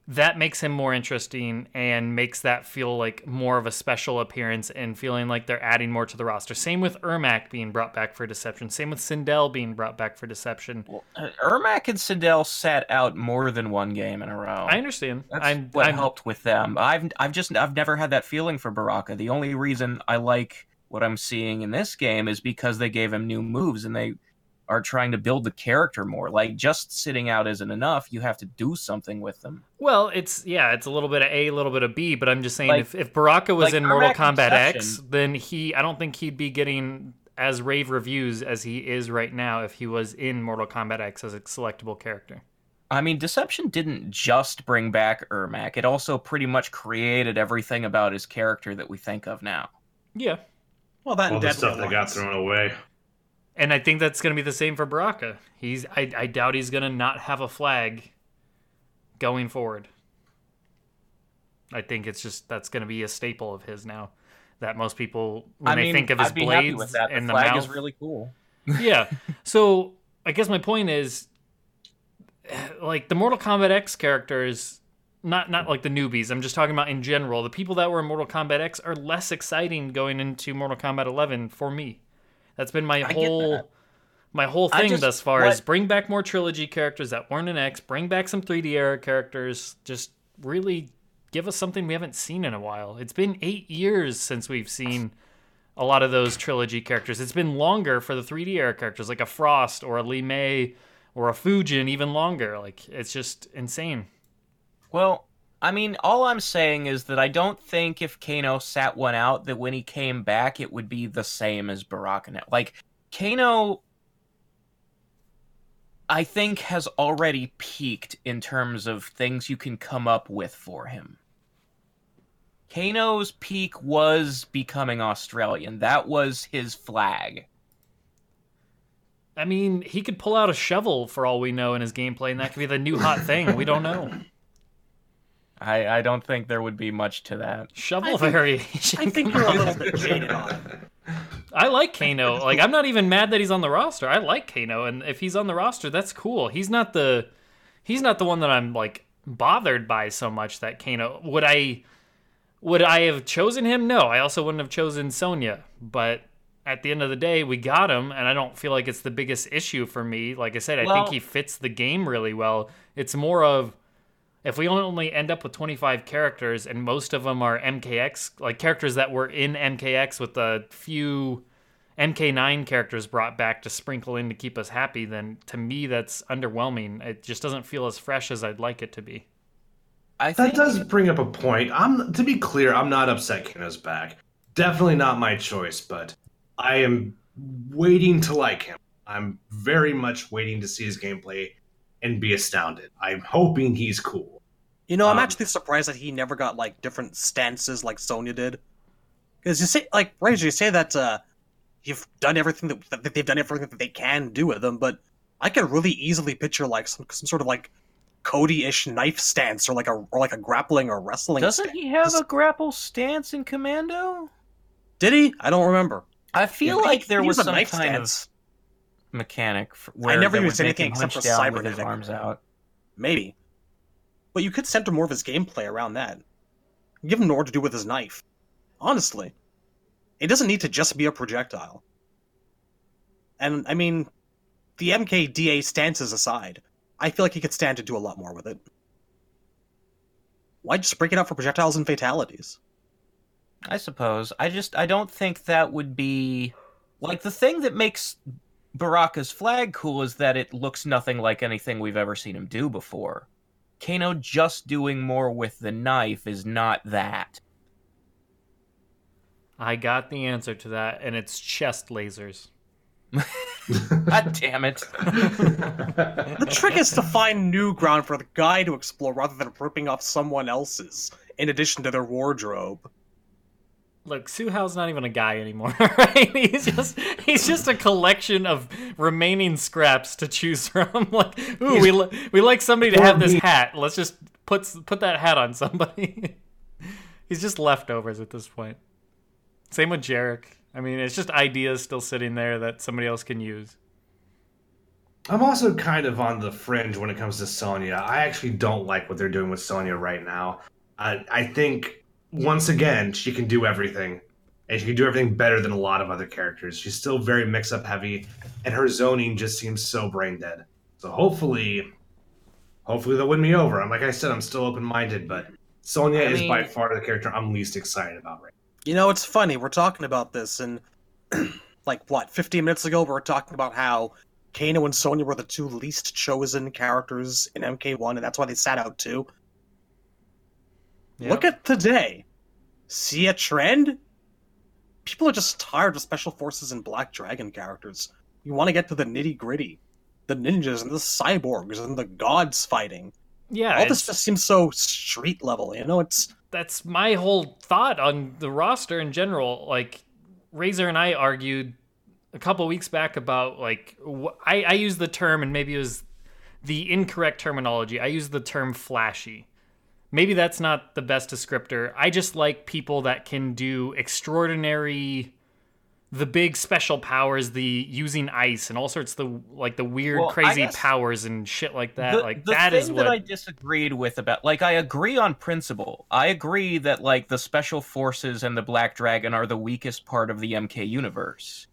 that makes him more interesting and makes that feel like more of a special appearance and feeling like they're adding more to the roster. Same with Ermac being brought back for Deception. Same with Sindel being brought back for Deception. Well, Ermac and Sindel sat out more than one game in a row. I understand. That's I'm, what I'm helped with them. I've I've just I've never had that feeling for Baraka. The only reason I like what I'm seeing in this game is because they gave him new moves and they are trying to build the character more. Like just sitting out isn't enough. You have to do something with them. Well, it's yeah, it's a little bit of A, a little bit of B, but I'm just saying Like- if, if Baraka was like in Mortal Ermac Kombat X, then he I don't think he'd be getting as rave reviews as he is right now if he was in Mortal Kombat X as a selectable character. I mean, Deception didn't just bring back Ermac. It also pretty much created everything about his character that we think of now. Yeah. Well, that All and the Deadly stuff that got thrown away. And I think that's going to be the same for Baraka. He's I, I doubt he's going to not have a flag going forward. I think it's just that's going to be a staple of his now. That most people when I they mean, think of his I'd be happy blades that. The and the flag mouth. is really cool. yeah. So I guess my point is, like the Mortal Kombat X characters, not not like the newbies. I'm just talking about in general. The people that were in Mortal Kombat X are less exciting going into Mortal Kombat 11 for me. That's been my I whole my whole thing just- thus far is bring back more trilogy characters that weren't in X. Bring back some 3D era characters. Just really give us something we haven't seen in a while. It's been eight years since we've seen a lot of those trilogy characters. It's been longer for the 3D era characters, like a Frost or a Li Mei or a Fujin, even longer. Like it's just insane. Well, I mean, all I'm saying is that I don't think if Kano sat one out, that when he came back, it would be the same as Baraka now. Like, Kano, I think, has already peaked in terms of things you can come up with for him. Kano's peak was becoming Australian. That was his flag. I mean, he could pull out a shovel for all we know in his gameplay, and that could be the new hot thing. We don't know. I, I don't think there would be much to that. Shovel I think- variation. I think you're a little bit jaded on it. I like Kano. Like I'm not even mad that he's on the roster. I like Kano, and if he's on the roster, that's cool. He's not the he's not the one that I'm like bothered by so much that Kano would I would I have chosen him? No, I also wouldn't have chosen Sonya. But at the end of the day, we got him, and I don't feel like it's the biggest issue for me. Like I said, I Well- think he fits the game really well. It's more of if we only end up with 25 characters and most of them are MKX, like characters that were in MKX with a few MK9 characters brought back to sprinkle in to keep us happy, then to me that's underwhelming. It just doesn't feel as fresh as I'd like it to be. I That does bring up a point. I'm to be clear, I'm not upset Kano's back. Definitely not my choice, but I am waiting to like him. I'm very much waiting to see his gameplay and be astounded. I'm hoping he's cool. You know, I'm Um, actually surprised that he never got like different stances like Sonya did. Because you say, like, Razor, you say that uh, you've done everything that, that they've done everything that they can do with them, but I can really easily picture like some, some sort of like Cody-ish knife stance or like a or like a grappling or wrestling. Doesn't stance. he have a grapple stance in Commando? Did he? I don't remember. I feel Yeah, like he- there he was a some knife kind stance. of mechanic where never used anything except for down with his cybernetic. arms out. Maybe. But you could center more of his gameplay around that. Give him more to do with his knife. Honestly. It doesn't need to just be a projectile. And, I mean, the MKDA stances aside, I feel like he could stand to do a lot more with it. Why just break it out for projectiles and fatalities? I suppose. I just I don't think that would be like the thing that makes Baraka's flag cool is that it looks nothing like anything we've ever seen him do before. Kano just doing more with the knife is not that. I got the answer to that, and it's chest lasers. God damn it. The trick is to find new ground for the guy to explore rather than ripping off someone else's, in addition to their wardrobe. Look, Hsu Hao's not even a guy anymore, right? He's just he's just a collection of remaining scraps to choose from. Like, ooh, we we like somebody to have this hat. Let's just put put that hat on somebody. he's just leftovers at this point. Same with Jarek. I mean, it's just ideas still sitting there that somebody else can use. I'm also kind of on the fringe when it comes to Sonya. I actually don't like what they're doing with Sonya right now. I, I think once again she can do everything, and she can do everything better than a lot of other characters. She's still very mix-up heavy, and her zoning just seems so brain dead. So hopefully, hopefully they'll win me over. I'm like I said, I'm still open-minded, but Sonya I is mean- by far the character I'm least excited about right. You know, it's funny, we're talking about this, and like, what, 15 minutes ago, we were talking about how Kano and Sonya were the two least chosen characters in MK1, and that's why they sat out too. Yep. Look at today. See a trend? People are just tired of Special Forces and Black Dragon characters. You want to get to the nitty gritty. The ninjas and the cyborgs and the gods fighting. yeah. All this just seems so street level, you know? It's. that's my whole thought on the roster in general. Like Razor and I argued a couple weeks back about like wh- I, I used the term and maybe it was the incorrect terminology. I used the term flashy. Maybe that's not the best descriptor. I just like people that can do extraordinary the big special powers, the using ice and all sorts of the like the weird Well, crazy powers and shit like that. the, like the that thing is that what I disagreed with about like I agree on principle. I agree that like the special forces and the Black Dragon are the weakest part of the MK universe.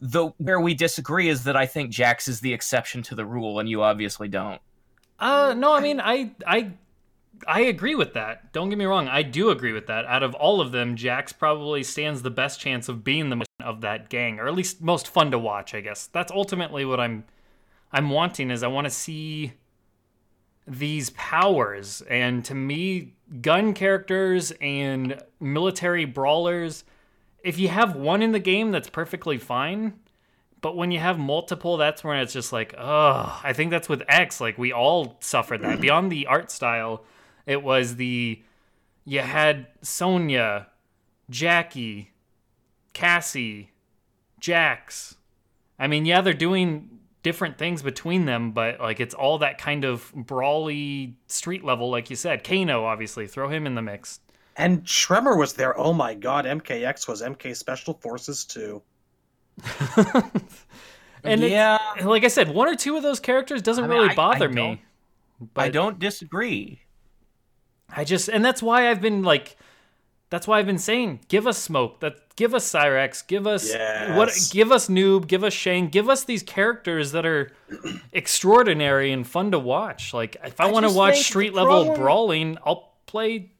The where we disagree is that I think Jax is the exception to the rule, and you obviously don't. Uh, no, I mean, I, I, I agree with that. Don't get me wrong, I do agree with that. Out of all of them, Jax probably stands the best chance of being the of that gang, or at least most fun to watch. I guess that's ultimately what I'm, I'm wanting is I want to see these powers, and to me, gun characters and military brawlers. If you have one in the game, that's perfectly fine. But when you have multiple, that's when it's just like, oh, I think that's with X. Like we all suffered that. Beyond the art style, it was the you had Sonya, Jacqui, Cassie, Jax. I mean, yeah, they're doing different things between them, but like it's all that kind of brawly street level, like you said. Kano, obviously, throw him in the mix. And Tremor was there. Oh my god, MKX was MK Special Forces too. and yeah, like I said, one or two of those characters doesn't I mean, really I- I bother don't- me. I don't disagree. I just and that's why I've been like that's why I've been saying give us smoke that give us Cyrax give us what give us noob give us Shang give us these characters that are extraordinary and fun to watch. Like if I, I want to watch street level problem- brawling I'll play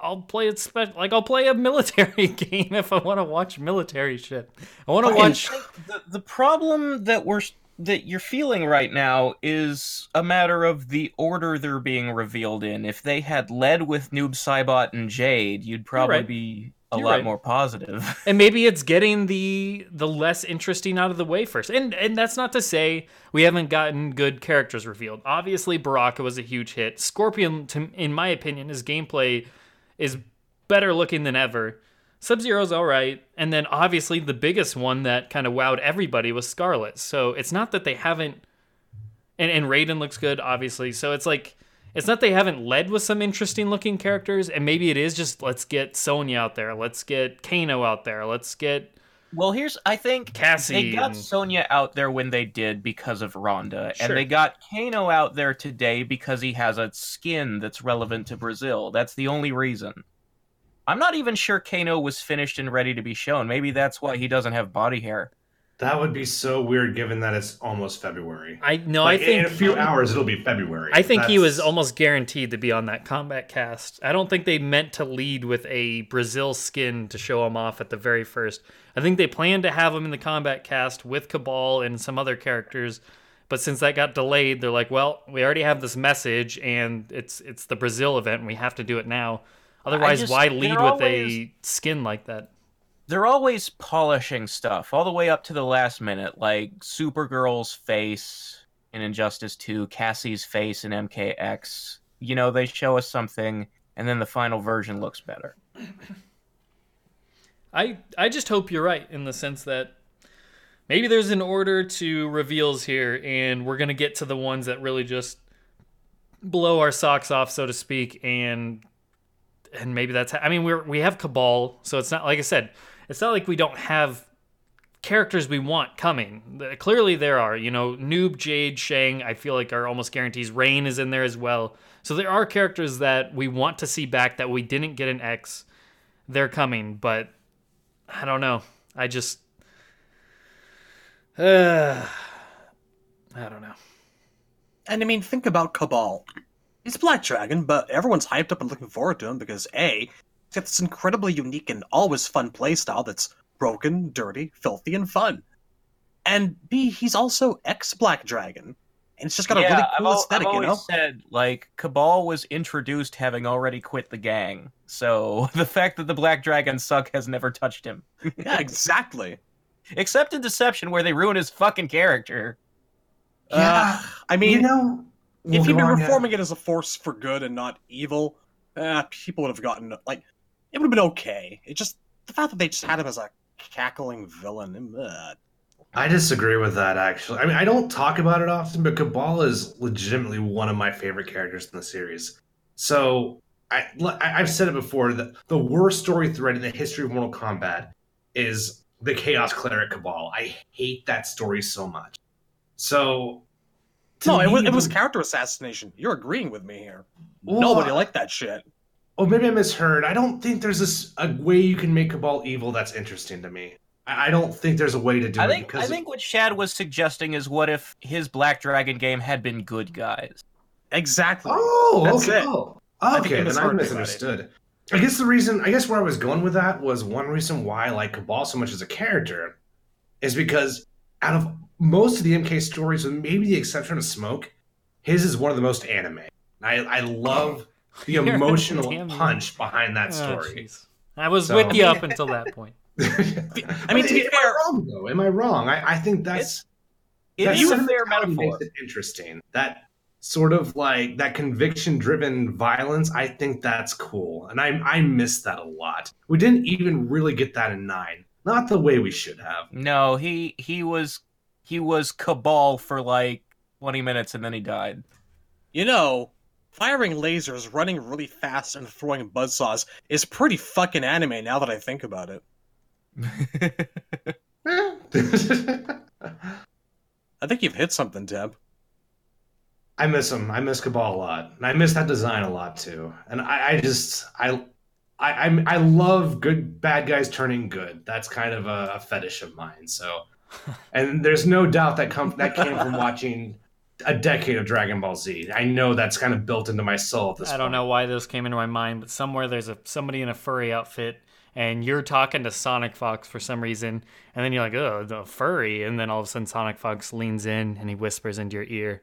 I'll play it spe- like I'll play a military game if I want to watch military shit. I want to watch the, the problem that we're that you're feeling right now is a matter of the order they're being revealed in. If they had led with Noob Saibot and Jade, you'd probably right. be a You're lot right. more positive. and maybe it's getting the the less interesting out of the way first. And and that's not to say we haven't gotten good characters revealed. Obviously, Baraka was a huge hit. Scorpion, to, in my opinion, his gameplay is better looking than ever. Sub Zero's all right, and then obviously the biggest one that kind of wowed everybody was Skarlet. So it's not that they haven't, and and Raiden looks good, obviously. So it's like it's not they haven't led with some interesting looking characters, and maybe it is just let's get Sonya out there, let's get Kano out there, let's get well, here's I think Cassie they got and- Sonya out there when they did because of Ronda, Sure. and they got Kano out there today because he has a skin that's relevant to Brazil. That's the only reason. I'm not even sure Kano was finished and ready to be shown. Maybe that's why he doesn't have body hair. That would be so weird, given that it's almost February. I no, Like, I think in a few hours it'll be February. I think he was almost guaranteed to be on that Kombat Kast. I don't think they meant to lead with a Brazil skin to show him off at the very first. I think they planned to have him in the Kombat Kast with Cabal and some other characters, but since that got delayed, they're like, "Well, we already have this message, and it's it's the Brazil event, and we have to do it now. Otherwise, just- why lead with always- a skin like that?" They're always polishing stuff all the way up to the last minute, like Supergirl's face in Injustice 2, Cassie's face in MKX. You know, they show us something, and then the final version looks better. I I just hope you're right in the sense that maybe there's an order to reveals here, and we're gonna get to the ones that really just blow our socks off, so to speak, and and maybe that's. I mean, we're we have Cabal, so it's not like I said, it's not like we don't have characters we want coming. Clearly, there are. You know, Noob, Jade, Shang. I feel like are almost guarantees. Rain is in there as well. So there are characters that we want to see back that we didn't get an X. They're coming, but I don't know. I just. Uh, I don't know. And I mean, think about Cabal. He's Black Dragon, but everyone's hyped up and looking forward to him because A, he's got this incredibly unique and always fun playstyle that's broken, dirty, filthy, and fun. And B, he's also ex Black Dragon. And it's just got a really I've, cool al- aesthetic, I've you know? said like Cabal was introduced having already quit the gang, so the fact that the Black Dragons suck has never touched him, yeah, exactly. except in Deception where they ruin his fucking character. Uh, I mean, you know, if we'll he'd go been reforming it as a force for good and not evil, uh, people would have gotten like it would have been okay. It just the fact that they just had him as a cackling villain. Uh, I disagree with that actually. I mean, I don't talk about it often, but Cabal is legitimately one of my favorite characters in the series. So I, I I've said it before that the worst story thread in the history of Mortal Kombat is the Chaos Cleric Cabal. I hate that story so much. So no, it was, it was character assassination. You're agreeing with me here. Well, Nobody uh, liked that shit. Oh, maybe I misheard. I don't think there's this a way you can make Cabal evil that's interesting to me. I, I don't think there's a way to do I it think because I think what Shad was suggesting is what if his Black Dragon game had been good guys. Exactly. Oh, That's okay. it. Oh, okay, you then I misunderstood. I guess the reason, I guess where I was going with that was one reason why I like Cabal so much as a character is because out of most of the MK stories, with maybe the exception of Smoke, his is one of the most anime. I, I love the emotional damn- punch behind that Oh, story. jeez. I was So- with you up until that point. I mean, to be am fair- I wrong though? Am I wrong? I, I think that's It that is a fair metaphor. Makes it interesting. That sort of like that conviction-driven violence. I think that's cool, and I I miss that a lot. We didn't even really get that in nine. Not the way we should have. No, he he was he was Cabal for like twenty minutes and then he died. You know, firing lasers, running really fast, and throwing buzzsaws is pretty fucking anime now that I think about it. I think you've hit something, Deb. I miss him. I miss Cabal a lot, and I miss that design a lot too. And I, I just I. I, I'm, I love good bad guys turning good. That's kind of a, a fetish of mine. So, and there's no doubt that come that came from watching a decade of Dragon Ball Z. I know that's kind of built into my soul at this I don't know why this came into my mind, but somewhere there's a somebody in a furry outfit, and you're talking to Sonic Fox for some reason, and then you're like, "Oh, the furry," and then all of a sudden Sonic Fox leans in and he whispers into your ear,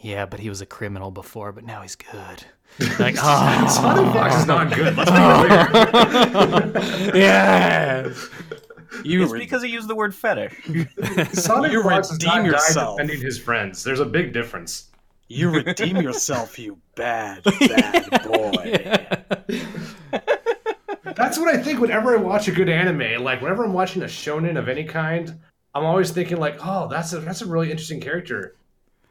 "Yeah, but he was a criminal before, but now he's good." like, oh, Sonic Fox is not good. Let's be clear. yeah. You It's re- because he used the word fetish. Sonic You Fox not redeem yourself. defending his friends. There's a big difference. you redeem yourself, you bad, bad boy. That's what I think whenever I watch a good anime. Like whenever I'm watching a shonen of any kind, I'm always thinking like, "Oh, that's a that's a really interesting character."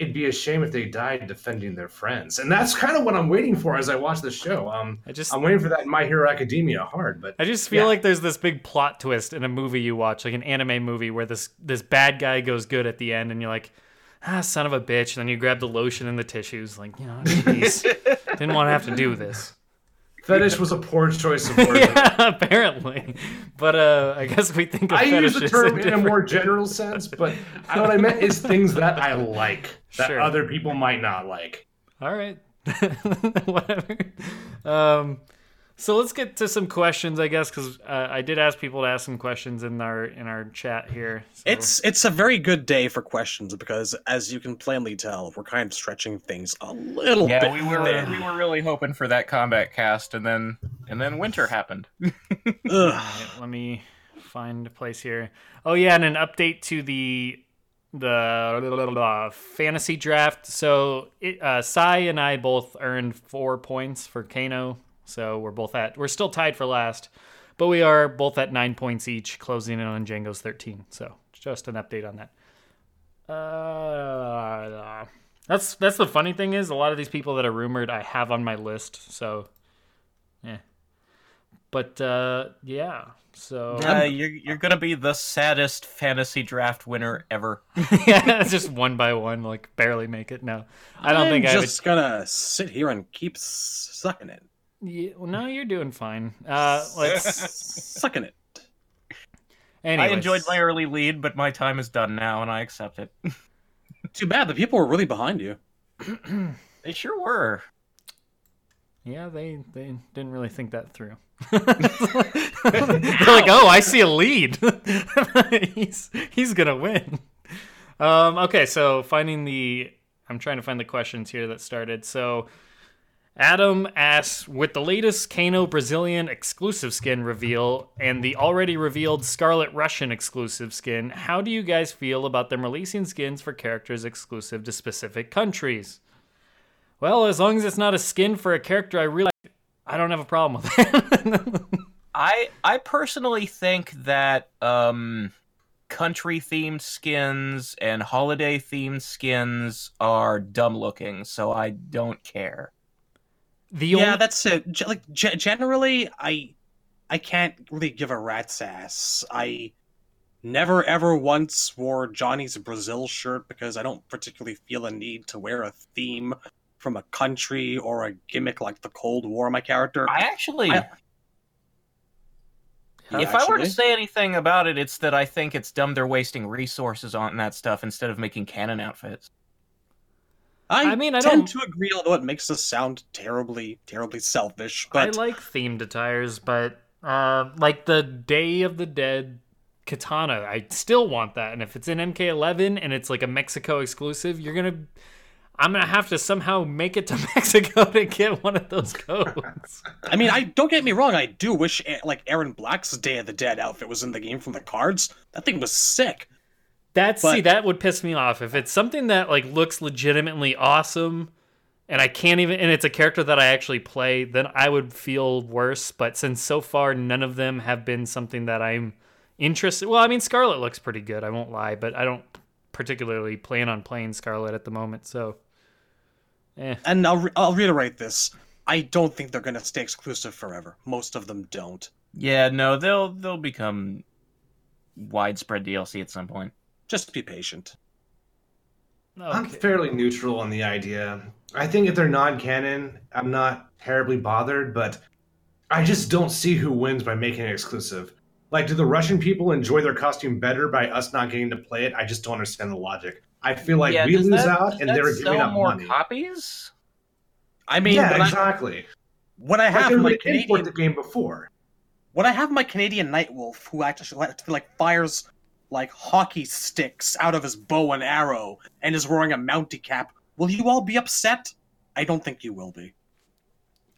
It'd be a shame if they died defending their friends, and that's kind of what I'm waiting for as I watch the show. Um, I just I'm waiting for that in My Hero Academia hard, but I just feel Yeah. like there's this big plot twist in a movie you watch, like an anime movie, where this this bad guy goes good at the end, and you're like, ah, son of a bitch. And then you grab the lotion and the tissues, like, you know, jeez, didn't want to have to do this. Fetish was a poor choice of word. yeah, apparently. But uh, I guess we think of I use the term in a more general sense, but I- what I meant is things that I like that Sure. other people might not like. All right. Whatever. Um, so let's get to some questions, I guess, because uh, I did ask people to ask some questions in our in our chat here. So. It's it's a very good day for questions because, as you can plainly tell, we're kind of stretching things a little Yeah, bit. we were thin. we were really hoping for that Kombat Kast, and then and then winter happened. Ugh. Alright, let me find a place here. Oh yeah, and an update to the the fantasy draft. So it, uh, Sai and I both earned four points for Kano. So we're both at we're still tied for last, but we are both at nine points each, closing in on Django's thirteen. So just an update on that. Uh, that's that's the funny thing is a lot of these people that are rumored I have on my list. So, yeah. But uh, yeah, so Uh, you're you're gonna be the saddest fantasy draft winner ever. yeah, just one by one, like barely make it. No, I don't I'm think I'm just gonna sit here and keep sucking it, Yeah, well, no, you're doing fine. Uh, let's. sucking it. Anyways. I enjoyed my early lead, but my time is done now, and I accept it. Too bad the people were really behind you. They sure were. Yeah, they they didn't really think that through. They're like, oh, I see a lead. he's he's gonna win. Um, okay, so finding the I'm trying to find the questions here that started. So Adam asks, with the latest Kano Brazilian exclusive skin reveal and the already revealed Skarlet Russian exclusive skin, how do you guys feel about them releasing skins for characters exclusive to specific countries? Well, as long as it's not a skin for a character I really I don't have a problem with it. I I personally think that um, country themed skins and holiday themed skins are dumb looking, so I don't care. The yeah, only, that's it. Ge- Like ge- generally, I I can't really give a rat's ass. I never ever once wore Johnny's Brazil shirt because I don't particularly feel a need to wear a theme from a country or a gimmick like the Cold War on my character. I actually, I- if I were to say anything about it, it's that I think it's dumb they're wasting resources on that stuff instead of making canon outfits. I, I mean, I tend don't- to agree, although it makes us sound terribly, terribly selfish. But I like themed attires, but uh, like the Day of the Dead katana, I still want that. And if it's in MK11 and it's like a Mexico exclusive, you're gonna, I'm gonna have to somehow make it to Mexico to get one of those codes. I mean, I don't get me wrong. I do wish eh, like Erron Black's Day of the Dead outfit was in the game from the cards. That thing was sick. That's But- see, that would piss me off if it's something that like looks legitimately awesome. And I can't even, and it's a character that I actually play, then I would feel worse. But since so far none of them have been something that I'm interested, well, I mean, Skarlet looks pretty good. I won't lie, but I don't particularly plan on playing Skarlet at the moment. So, eh. And I'll re- I'll reiterate this. I don't think they're gonna stay exclusive forever. Most of them don't. Yeah, no, they'll they'll become widespread DLC at some point. Just be patient. I'm fairly neutral on the idea. I think if they're non-canon, I'm not terribly bothered, but I just don't see who wins by making it exclusive. Like, do the Russian people enjoy their costume better by us not getting to play it? I just don't understand the logic. I feel like yeah, we lose that- out and they're sell giving up more money. copies. I mean, yeah, when, I, exactly. when I have they my Canadian, the game before. when I have my Canadian Nightwolf, who actually like, like fires like hockey sticks out of his bow and arrow and is wearing a Mountie cap, will you all be upset? I don't think you will be.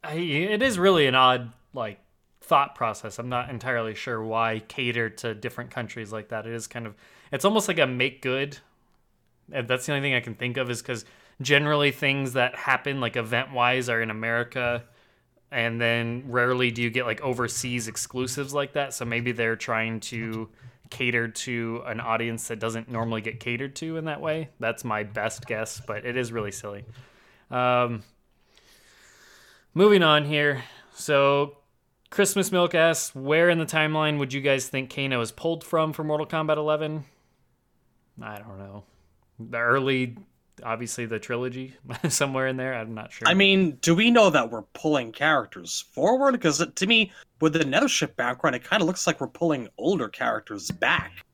I, it is really an odd like thought process. I'm not entirely sure why cater to different countries like that. It is kind of it's almost like a make good. And that's the only thing I can think of is because generally things that happen like event wise are in America, and then rarely do you get like overseas exclusives like that. So maybe they're trying to cater to an audience that doesn't normally get catered to in that way. That's my best guess, but it is really silly. Um, moving on here. So, Christmas Milk asks, where in the timeline would you guys think Kano is pulled from for Mortal Kombat 11? I don't know. The early obviously the trilogy somewhere in there. I'm not sure. I mean, do we know that we're pulling characters forward? Because to me, with the Nethership background, it kind of looks like we're pulling older characters back.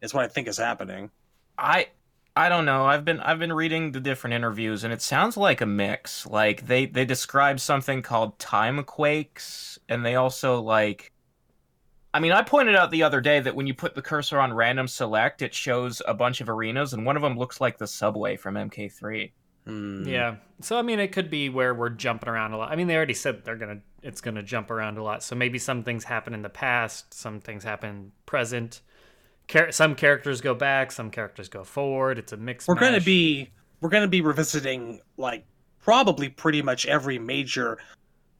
Is what I think is happening. I I don't know. I've been I've been reading the different interviews and it sounds like a mix. Like they they describe something called time quakes and they also like I mean, I pointed out the other day that when you put the cursor on random select, it shows a bunch of arenas and one of them looks like the subway from MK3. Hmm. yeah. So I mean, it could be where we're jumping around a lot. I mean, they already said they're gonna it's gonna jump around a lot. So maybe some things happen in the past, some things happen present. Char- some characters go back, some characters go forward. It's a mix. We're gonna be we're gonna be revisiting like probably pretty much every major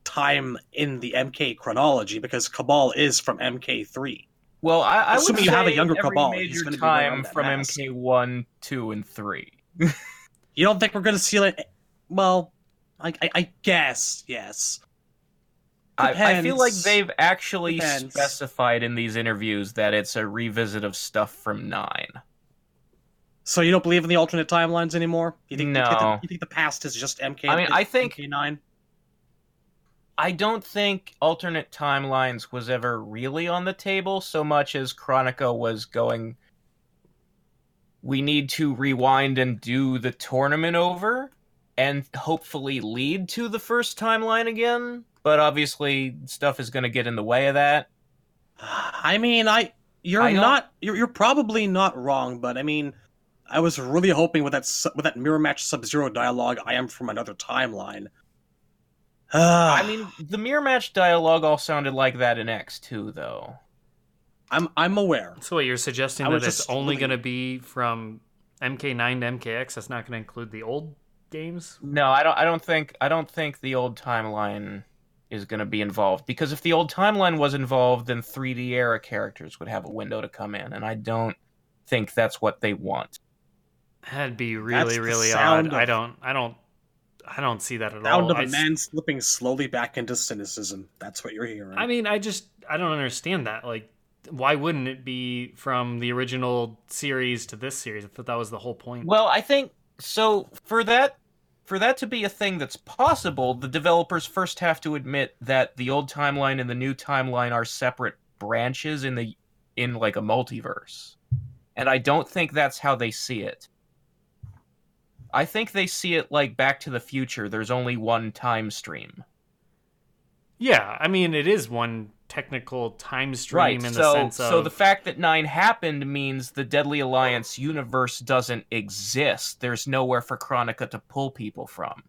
time in the MK chronology because Cabal is from MK3. Well, I, I would Assuming you have a younger every Cabal, he's gonna be time from mass. MK1, 2, and 3. You don't think we're gonna see it? well, I I, I guess yes. I, I feel like they've actually Depends. specified in these interviews that it's a revisit of stuff from 9. So you don't believe in the alternate timelines anymore? You think, you think, the, No. you think the past is just MK? I mean, I think- MK9. I don't think alternate timelines was ever really on the table so much as Kronika was going. We need to rewind and do the tournament over and hopefully lead to the first timeline again. But obviously, stuff is going to get in the way of that. I mean, I you're I don't- you're you're probably not wrong, but I mean, I was really hoping with that with that mirror match Sub Zero dialogue, I am from another timeline. Ah. I mean, the mirror match dialogue all sounded like that in X2, though. I'm I'm aware. So what you're suggesting I that it's only really- going to be from MK9 to MKX? That's not going to include the old games. No, I don't. I don't think. I don't think the old timeline is going to be involved because if the old timeline was involved, then 3D era characters would have a window to come in, and I don't think that's what they want. That'd be really really sound odd. I don't. I don't. I don't see that at Sound all. of I a s- man slipping slowly back into cynicism. That's what you're hearing. I mean, I just I don't understand that. Like, why wouldn't it be from the original series to this series? I thought that was the whole point. Well, I think so. For that, for that to be a thing that's possible, the developers first have to admit that the old timeline and the new timeline are separate branches in the in like a multiverse, and I don't think that's how they see it. I think they see it like Back to the Future. There's only one time stream. yeah, I mean, it is one technical time stream right. in so, the sense of so the fact that nine happened means the Deadly Alliance universe doesn't exist. There's nowhere for Kronika to pull people from.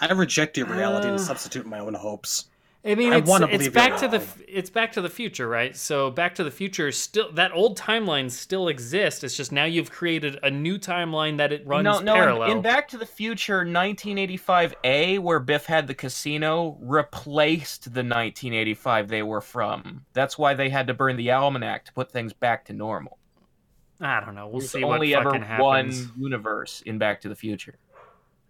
I reject your reality and Uh, substitute my own hopes. I mean, I it's, wanna it's back to the it's back to the future, right? So back to the future still that old timeline still exists. It's just now you've created a new timeline that it runs parallel. no, no. in- parallel. In, Back to the Future, 1985A, where Biff had the casino, replaced the 1985 they were from. That's why they had to burn the almanac to put things back to normal. I don't know. We'll There's see what only ever happens. one universe in Back to the Future.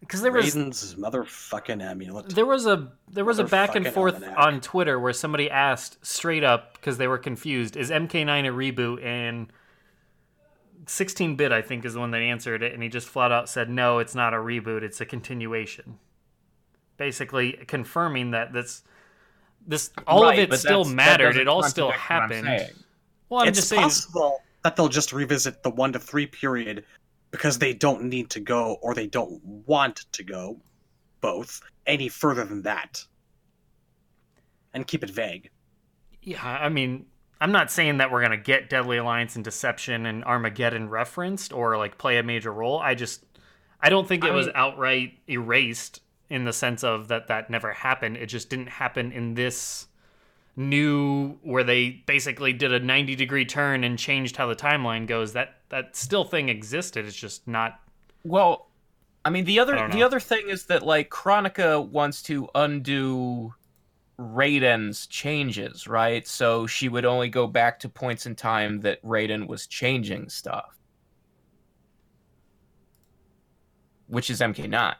Because there was Raiden's motherfucking amulet. there was a there was a back and forth almanac. on Twitter where somebody asked straight up because they were confused: Is MK9 a reboot? And 16-bit, I think, is the one that answered it, and he just flat out said, "No, it's not a reboot. It's a continuation." Basically, confirming that this this all Right, of it still mattered. It all still contradict I'm happened. Well, I'm it's just saying. possible that they'll just revisit the one to three period because they don't need to go or they don't want to go, both, any further than that. And keep it vague. Yeah, I mean, I'm not saying that we're gonna get Deadly Alliance and Deception and Armageddon referenced or like play a major role. I just, I don't think it I was mean- outright erased in the sense of that that never happened. It just didn't happen in this new where they basically did a 90 degree turn and changed how the timeline goes. That that still thing existed. It's just not. Well, I mean the other the other thing is that like Kronika wants to undo Raiden's changes, right? So she would only go back to points in time that Raiden was changing stuff. Which is MK9.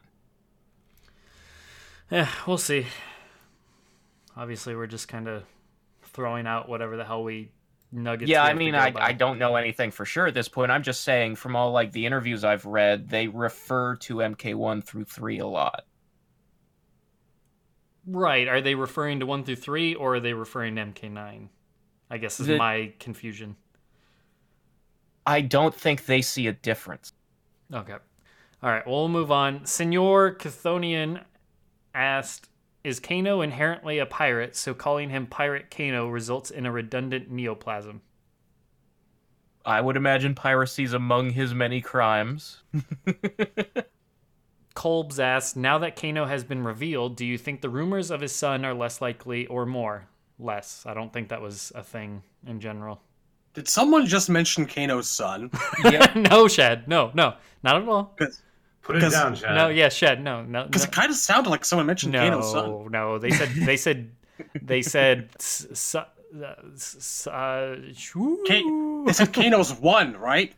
Yeah, eh, we'll see. Obviously, we're just kind of throwing out whatever the hell we nuggets. yeah, I mean, I, by. I don't know anything for sure at this point. I'm just saying, from all like the interviews I've read, they refer to MK1 through three a lot. Right. Are they referring to one through three, or are they referring to MK9? I guess is The- my confusion. I don't think they see a difference. Okay. All right. Well, we'll move on. Senor Chthonian asked, "Is Kano inherently a pirate? So calling him Pirate Kano results in a redundant neoplasm." I would imagine piracy's among his many crimes. Kolbs asked, "Now that Kano has been revealed, do you think the rumors of his son are less likely or more? Less. I don't think that was a thing in general. Did someone just mention Kano's son? no, Shad. No, no, not at all. Put it down, Shad. No, yeah, Shad. No, no, Because no. it kind of sounded like someone mentioned Kano's son. No, no. They said they said they said s- s- uh, s- uh, shoo- Ka- They said Kano's one, right?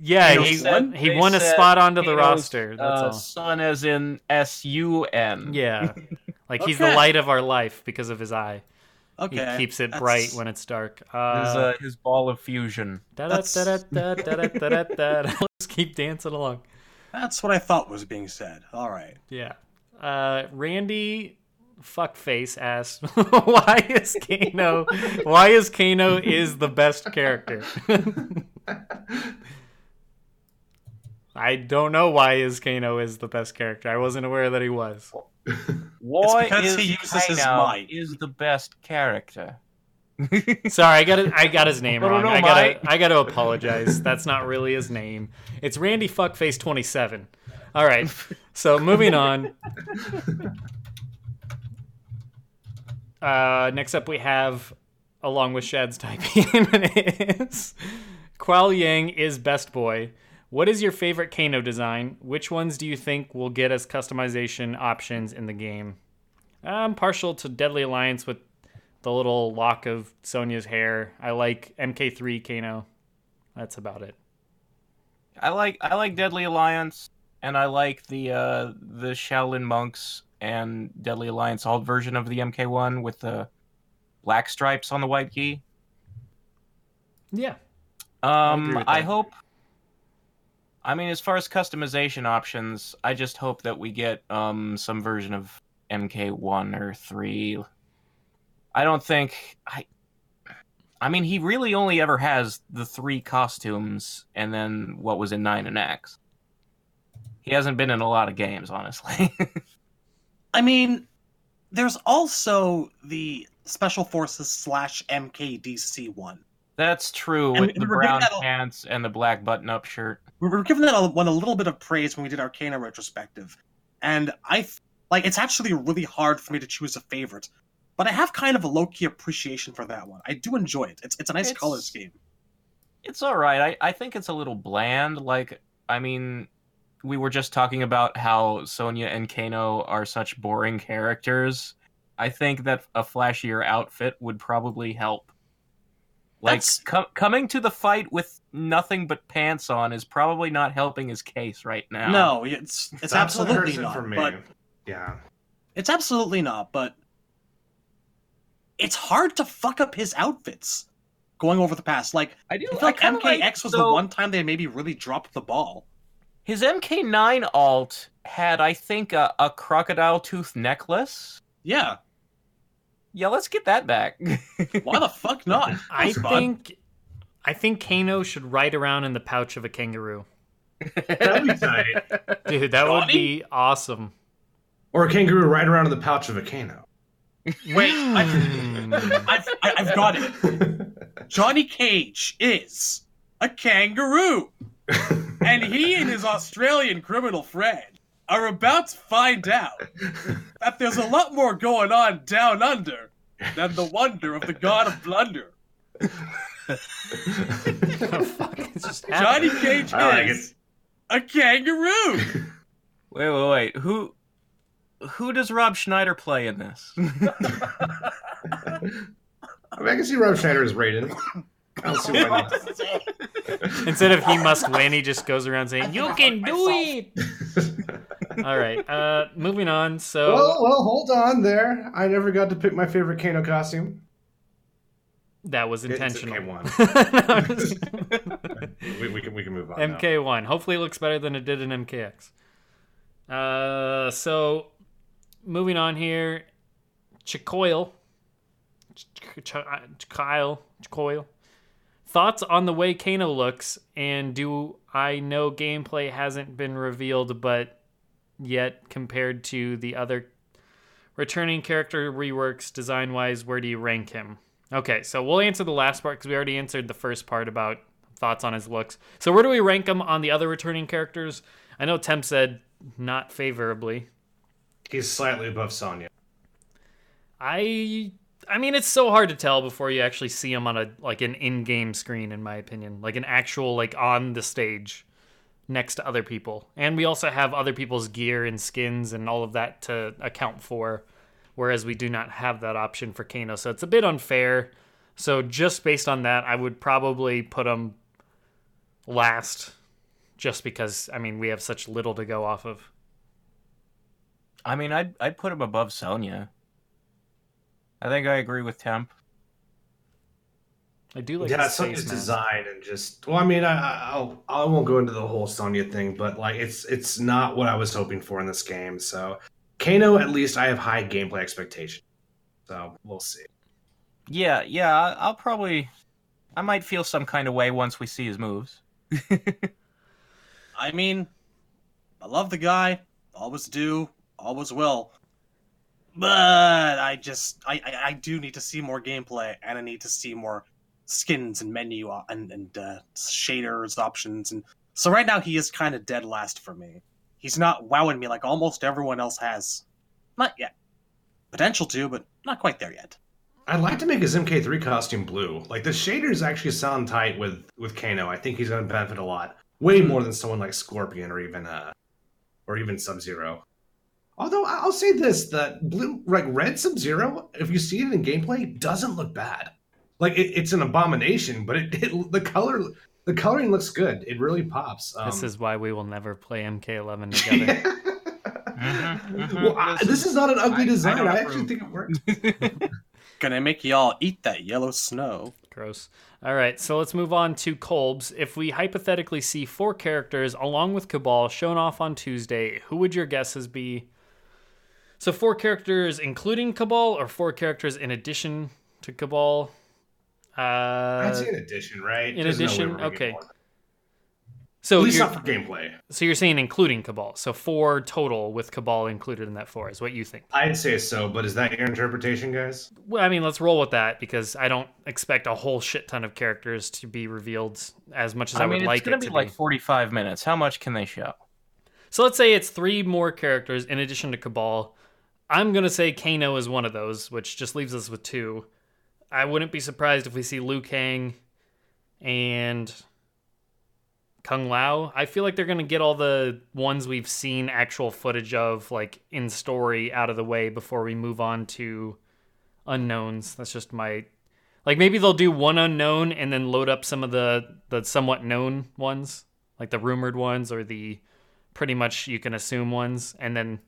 yeah, Kano's he son? he They won a said spot onto the Kano's, roster. That's uh, all. Son as in S U N. Yeah, like he's the Okay. light of our life because of his eye. Okay. He keeps it that's- bright when it's dark. His, Uh, his ball of fusion. Let's keep dancing along. That's what I thought was being said. All right. Yeah. Uh, Randy Fuckface asked, "Why is Kano? Why is Kano is the best character?" I don't know why is Kano is the best character. I wasn't aware that he was. Why because is he uses his Kano might. is the best character? Sorry, I got it. I got his name wrong. no, I gotta. I gotta apologize. That's not really his name. It's Randy Fuckface twenty seven. All right. So moving on. Uh, next up, we have, along with Shad's typing, is Kuai Liang is best boy. What is your favorite Kano design? Which ones do you think will get us customization options in the game? I'm partial to Deadly Alliance with the little lock of Sonya's hair. I like MK3 Kano. That's about it. I like I like Deadly Alliance, and I like the uh, the Shaolin monks and Deadly Alliance alt version of the MK1 with the black stripes on the white gi. Yeah. Um, with I hope. I mean, as far as customization options, I just hope that we get um some version of MK1 or three. I don't think I. I mean, he really only ever has the three costumes, and then what was in nine and X. He hasn't been in a lot of games, honestly. I mean, there's also the Special Forces slash MKDC one. That's true And with we the brown a- pants and the black button-up shirt. We were given that a, one a little bit of praise when we did our Kano retrospective, and I like it's actually really hard for me to choose a favorite, but I have kind of a low key appreciation for that one. I do enjoy it. It's it's a nice It's- color scheme. It's all right. I, I think it's a little bland. Like, I mean, we were just talking about how Sonya and Kano are such boring characters. I think that a flashier outfit would probably help. Like, That's- coming to the fight with nothing but pants on is probably not helping his case right now. No, it's it's That's absolutely not. for me. But yeah. it's absolutely not. But it's hard to fuck up his outfits going over the past. Like I do. I feel like kinda MKX was the one time they maybe really dropped the ball. His MK9 alt had, I think, a, a crocodile tooth necklace. Yeah, Yeah, let's get that back. why the fuck not? I fun. think I think Kano should ride around in the pouch of a kangaroo. That'd be tight. Dude, that would be awesome. Or a kangaroo right around in the pouch of a Kano. Wait, I've. I've, I- I've got it. Johnny Cage is a kangaroo, and he and his Australian criminal friend are about to find out that there's a lot more going on down under than the wonder of the god of blunder. Oh, fuck, it's just Johnny. Cage I like is a kangaroo. Wait, wait, wait. Who who does Rob Schneider play in this? I mean, I can see Rob Schneider as Raiden. I don't see why not. Instead of he must win, he just goes around saying, "You can do it." All right, uh, moving on. So well, well, hold on there. I never got to pick my favorite Kano costume. That was intentional. MK1. we, we can we can move on. MK1. Hopefully, it looks better than it did in MKX. Uh, so moving on here, Chicoil, Ch- Ch- Ch- Kyle, Chicoil. Thoughts on the way Kano looks, and do I know gameplay hasn't been revealed, but yet compared to the other returning character reworks design wise, where do you rank him? Okay, so we'll answer the last part because we already answered the first part about thoughts on his looks. So where do we rank him on the other returning characters? I know Temp said not favorably. He's slightly above Sonya. I I mean it's so hard to tell before you actually see him on a like an in-game screen in my opinion, like an actual like on the stage next to other people. And we also have other people's gear and skins and all of that to account for whereas we do not have that option for Kano. So it's a bit unfair. So just based on that, I would probably put him last just because I mean we have such little to go off of. I mean, I'd I'd put him above Sonya. I think I agree with Temp. I do like yeah, his Sonya's design and just well, I mean, I, I I'll I won't go into the whole Sonya thing, but like it's it's not what I was hoping for in this game. So Kano, at least I have high gameplay expectations. So we'll see. Yeah, yeah, I'll probably, I might feel some kind of way once we see his moves. I mean, I love the guy, always do, always will. But I just, I, I, I do need to see more gameplay, and I need to see more skins and menu and and uh, shaders options. And so right now he is kind of dead last for me. He's not wowing me like almost everyone else has. Not yet. Potential to, but not quite there yet. I'd like to make his MK3 costume blue. Like the shaders actually sound tight with with Kano. I think he's going to benefit a lot, way more than someone like Scorpion or even uh or even Sub Zero. Although I- I'll say this: that blue, like red Sub Zero, if you see it in gameplay, doesn't look bad. Like it, it's an abomination, but it, it the color the coloring looks good. It really pops. Um, This is why we will never play MK11 together. Mhm, well, I, this is not an ugly I- I design. don't I, actually think it works. Gonna make y'all eat that yellow snow. Gross. All right, so let's move on to Kolbs. If we hypothetically see four characters along with Cabal shown off on Tuesday, who would your guesses be? So four characters including Cabal, or four characters in addition to Cabal? Uh, I'd say in addition, right? in There's addition, we're gonna get okay. so At least you're, not for gameplay. so you're saying including Cabal. So four total with Cabal included in that four is what you think. I'd say so, but is that your interpretation, guys? Well, I mean, let's roll with that because I don't expect a whole shit ton of characters to be revealed as much as I, I mean, would like it's gonna be like 45 minutes. How much can they show? So let's say it's three more characters in addition to Cabal. I'm gonna say Kano is one of those, which just leaves us with two. I wouldn't be surprised if we see Liu Kang and Kung Lao. I feel like they're gonna get all the ones we've seen actual footage of, like in story, out of the way before we move on to unknowns. That's just my like maybe they'll do one unknown and then load up some of the the somewhat known ones, like the rumored ones or the pretty much you can assume ones, and then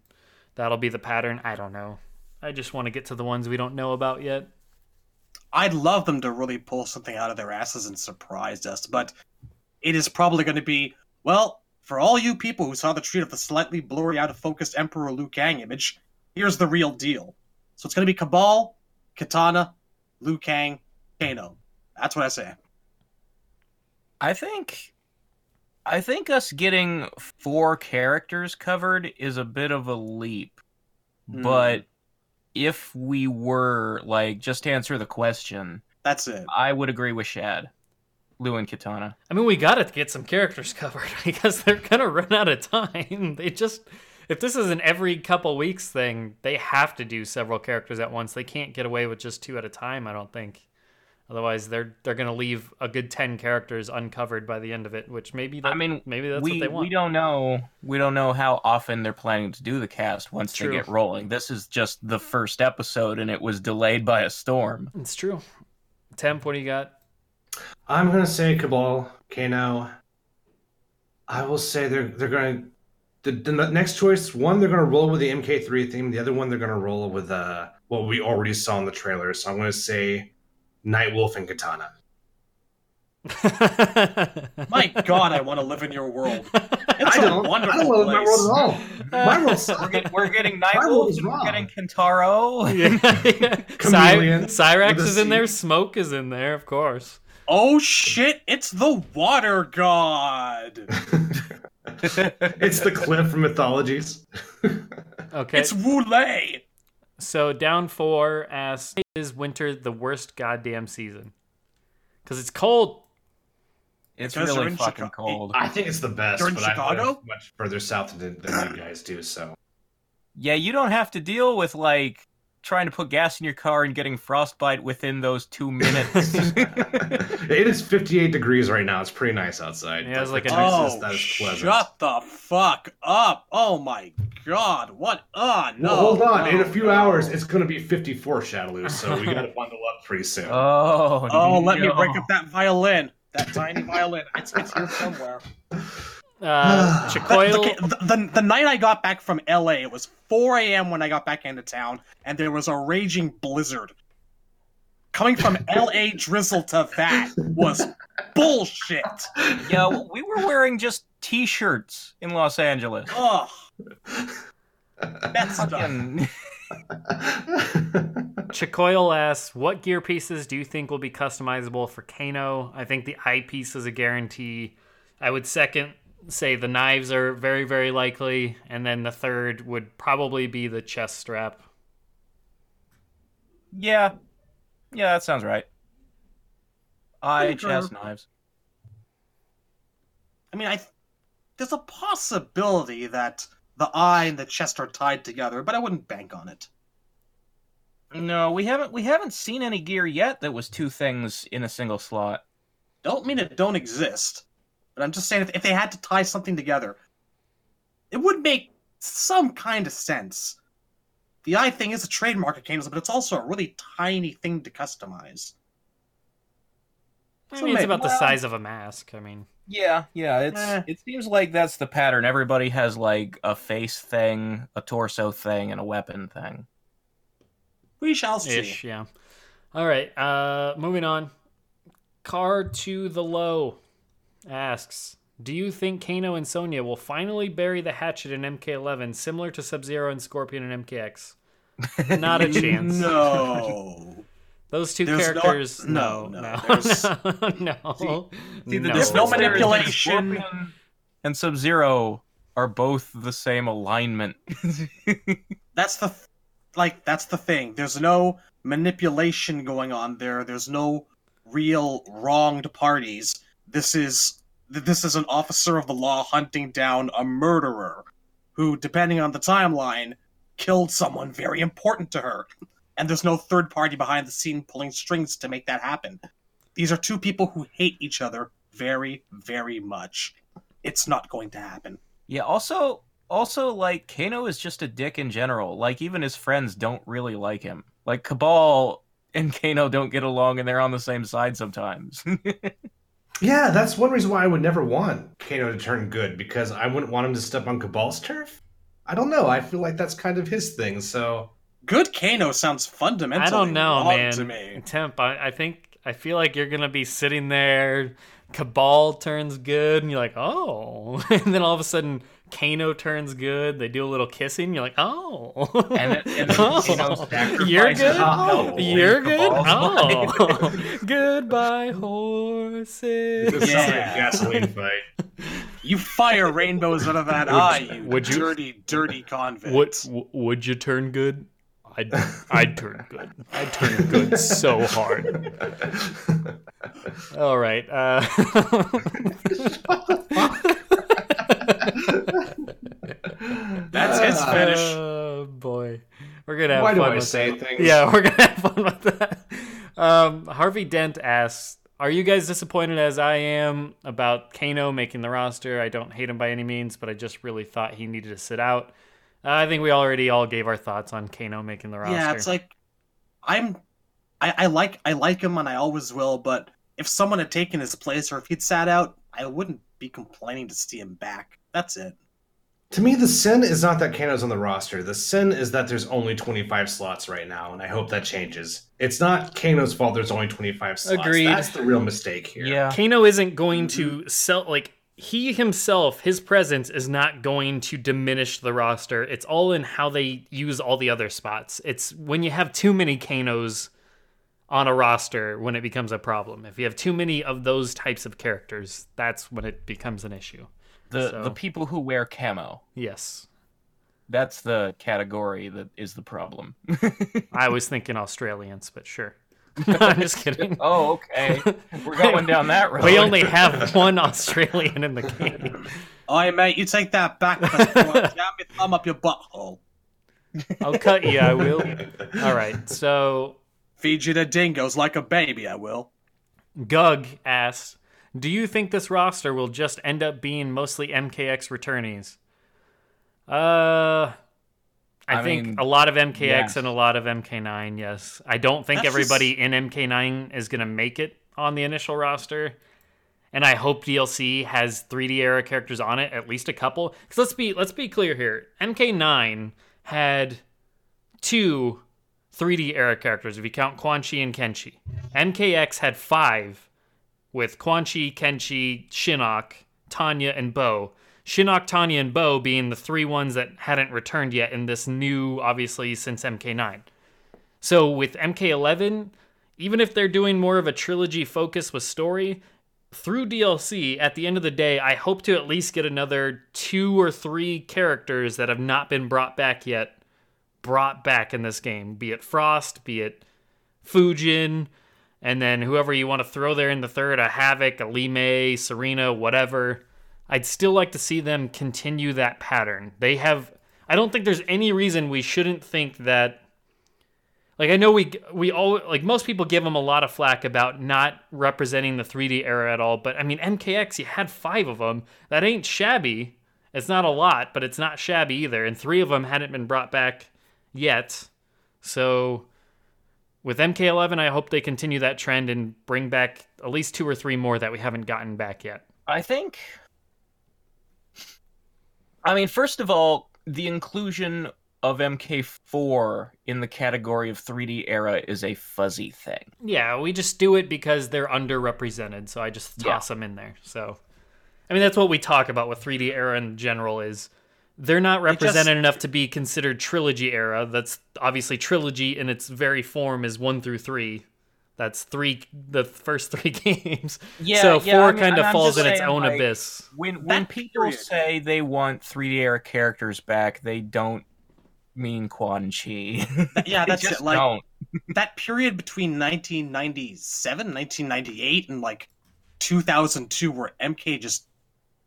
that'll be the pattern. I don't know. I just want to get to the ones we don't know about yet. I'd love them to really pull something out of their asses and surprise us, but it is probably going to be, well, for all you people who saw the treat of the slightly blurry, out of focus Emperor Liu Kang image, here's the real deal. So it's going to be Cabal, Katana, Liu Kang, Kano. That's what I say. I think I think us getting four characters covered is a bit of a leap. Hmm. But if we were like just to answer the question, That's it. I would agree with Shad. Liu and Katana. I mean, we gotta get some characters covered because they're gonna run out of time. They just, if this is an every couple weeks thing, they have to do several characters at once. They can't get away with just two at a time. I don't think. Otherwise, they're they're gonna leave a good ten characters uncovered by the end of it. Which maybe that, I mean, maybe that's we what they want. we don't know we don't know how often they're planning to do the cast once True. they get rolling. This is just the first episode and it was delayed by a storm. It's true. Temp, what do you got? I'm gonna say Cabal, Kano. I will say they're they're gonna the, the next choice. One, they're gonna roll with the MK3 theme. The other one, they're gonna roll with uh what we already saw in the trailer. So I'm gonna say Nightwolf and Katana. My God, I want to live in your world. It's I a don't. I don't want to live in my world at all. My world's We're, get, we're getting My Nightwolf, world is and we're wrong. getting Kintaro. yeah. Chameleon Cy- Cyrax is in there. Smoke is in there, of course. Oh shit! It's the water god. it's the cliff from mythologies. Okay. It's Wulei. So down four asks, is winter the worst goddamn season? Because it's cold. It's Because really fucking Chicago. cold. I think it's the best, You're in but I Chicago? live much further south than, than you guys do. So Yeah, you don't have to deal with like trying to put gas in your car and getting frostbite within those two minutes. it is 58 degrees right now. It's pretty nice outside. Yeah, it's like a the nice- Oh, that is pleasant. shut the fuck up! Oh my god! What? Ah, no. Well, hold on. no, In a few no. hours, it's going to be 54 Shadowloo, so we got to bundle up pretty soon. oh, Oh, let me break up that violin. That tiny violin. It's, it's here somewhere. Uh, The, Chicoil. the, the, the night I got back from LA, it was 4 a.m. when I got back into town, and there was a raging blizzard. Coming from LA drizzle to that was bullshit. Yeah, we were wearing just t-shirts in Los Angeles. Ugh. That's stuff. Fucking- Chicoil asks, what gear pieces do you think will be customizable for Kano? I think the eyepiece is a guarantee. I would second say the knives are very, very likely, and then the third would probably be the chest strap. yeah, yeah, that sounds right. Eye, Concur. chest, knives. I mean, I there's a possibility that the eye and the chest are tied together, but I wouldn't bank on it. No, we haven't. We haven't seen any gear yet that was two things in a single slot. Don't mean it don't exist, but I'm just saying if, if they had to tie something together, it would make some kind of sense. The eye thing is a trademark of Kano's, but it's also a really tiny thing to customize. I So mean, it's may- about the size of a mask. I mean, Yeah, yeah. It's Eh. it seems like that's the pattern. Everybody has like a face thing, a torso thing, and a weapon thing. We shall see. ish, yeah. All right, uh, moving on. Car to the low asks, do you think Kano and Sonya will finally bury the hatchet in MK11, similar to Sub Zero and Scorpion in MKX? Not a chance. No. Those two There's characters, no, no, no, no, there's- no, no. See, the no. There's no difference there is that manipulation. Scorpion and Sub Zero are both the same alignment. that's the like that's the thing there's no manipulation going on there there's no real wronged parties this is th- this is an officer of the law hunting down a murderer who depending on the timeline killed someone very important to her and there's no third party behind the scene pulling strings to make that happen these are two people who hate each other very very much it's not going to happen yeah. Also, also like Kano is just a dick in general. Like even his friends don't really like him. Like Cabal and Kano don't get along, and they're on the same side sometimes. yeah, that's one reason why I would never want Kano to turn good because I wouldn't want him to step on Cabal's turf. I don't know. I feel like that's kind of his thing. So good kano sounds fundamentally I don't know, wrong man. to me Temp, I, I think I feel like you're gonna be sitting there. Cabal turns good, and you're like, oh, and then all of a sudden, Kano turns good. They do a little kissing. You're like, oh, And then- and then Oh. You're good. Oh. You're good. Oh, goodbye horses. this sounds like a Yeah. gasoline fight. You fire rainbows out of that Would- eye, you, would you- dirty, dirty convict. Would would you turn good? I'd I'd turn good. I'd turn good so hard. All right. Uh, That's his finish. Oh boy, we're gonna have Why do fun I with say things? Yeah, we're gonna have fun with that. Um, Harvey Dent asks, "Are you guys disappointed as I am about Kano making the roster? I don't hate him by any means, but I just really thought he needed to sit out. Uh, I think we already all gave our thoughts on Kano making the roster. Yeah, it's like I'm. I, I like I like him and I always will, but if someone had taken his place or if he'd sat out, I wouldn't be complaining to see him back. That's it. To me, the sin is not that Kano's on the roster. The sin is that there's only 25 slots right now, and I hope that changes. It's not Kano's fault there's only 25 slots. Agreed. That's the real mistake here. Yeah. Kano isn't going to mm-hmm. sell like he himself, his presence is not going to diminish the roster. It's all in how they use all the other spots. It's when you have too many Kanos on a roster when it becomes a problem. If you have too many of those types of characters, that's when it becomes an issue. The So- the people who wear camo. Yes. That's the category that is the problem. I was thinking Australians, but sure. I'm just kidding. oh, okay. We're going down that road. We only have one Australian in the game. Oi, mate, you take that back before I jam your thumb up your butthole. I'll cut you, I will. All right. So Feed you to dingoes like a baby, I will. Gug asks, "Do you think this roster will just end up being mostly MKX returnees?" Uh, I, I think mean, a lot of MKX yes. and a lot of MK9. Yes, I don't think That's everybody in MK9 is gonna make it on the initial roster. And I hope DLC has 3D era characters on it, at least a couple. Because let's be let's be clear here. MK9 had two 3D era characters if you count Quan Chi and Kenshi. MKX had five with Quan Chi, Kenshi, Shinnok, Tanya, and Bo. Shinnok, Tanya, and Bo being the three ones that hadn't returned yet in this new, obviously, since MK9. So with MK11, even if they're doing more of a trilogy focus with story, through DLC, at the end of the day, I hope to at least get another two or three characters that have not been brought back yet brought back in this game, be it Frost, be it Fujin, and then whoever you want to throw there in the third, a Havik, a May, Sareena, whatever. I'd still like to see them continue that pattern. They have I don't think there's any reason we shouldn't think that like I know we we all like most people give them a lot of flack about not representing the 3D era at all, but I mean MKX you had 5 of them. That ain't shabby. It's not a lot, but it's not shabby either, and 3 of them hadn't been brought back yet. So with MK11, I hope they continue that trend and bring back at least two or three more that we haven't gotten back yet. I think. I mean, first of all, the inclusion of MK4 in the category of 3D era is a fuzzy thing. Yeah, we just do it because they're underrepresented, so I just Yeah. toss them in there. So, I mean, that's what we talk about with 3D era in general is they're not just- represented enough to be considered trilogy era. That's obviously trilogy in its very form is one through three. That's three, the first three games. Yeah, so yeah, four I mean, kind of I'm falls just in its own like, abyss. When when That people period. say they want 3D era characters back, they don't mean Quan Chi. Yeah, that's just it. Like don't. that period between 1997, 1998, and like 2002, where MK just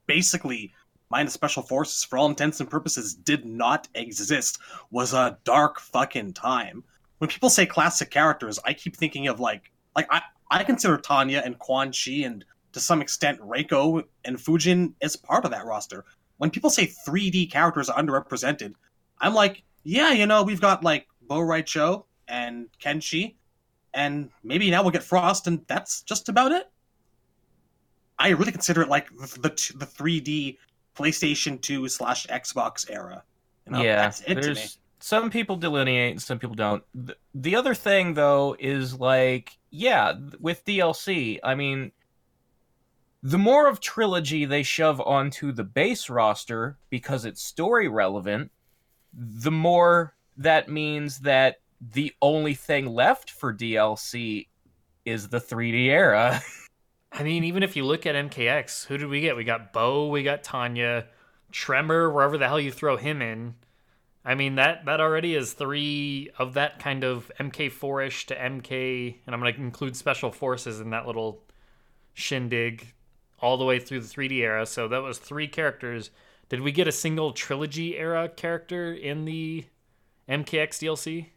basically, minus special forces, for all intents and purposes, did not exist, was a dark fucking time. When people say classic characters, I keep thinking of like, like I, I consider Tanya and Quan Chi and to some extent Reiko and Fujin as part of that roster. When people say 3D characters are underrepresented, I'm like, yeah, you know, we've got like Bo' Rai Cho and Kenshi, and maybe now we'll get Frost, and that's just about it. I really consider it like the the, the 3D PlayStation 2 slash Xbox era. You know, yeah, that's it to me. there's some people delineate and some people don't. The, the other thing though is like, yeah, with DLC, I mean, the more of trilogy they shove onto the base roster because it's story relevant, the more that means that the only thing left for DLC is the 3D era. I mean, even if you look at MKX, who did we get? We got Bo, we got Tanya, Tremor, wherever the hell you throw him in. I mean, that that already is three of that kind of MK4ish to MK, and I'm to include Special Forces in that little shindig all the way through the 3D era. So that was three characters. Did we get a single trilogy era character in the MKX DLC?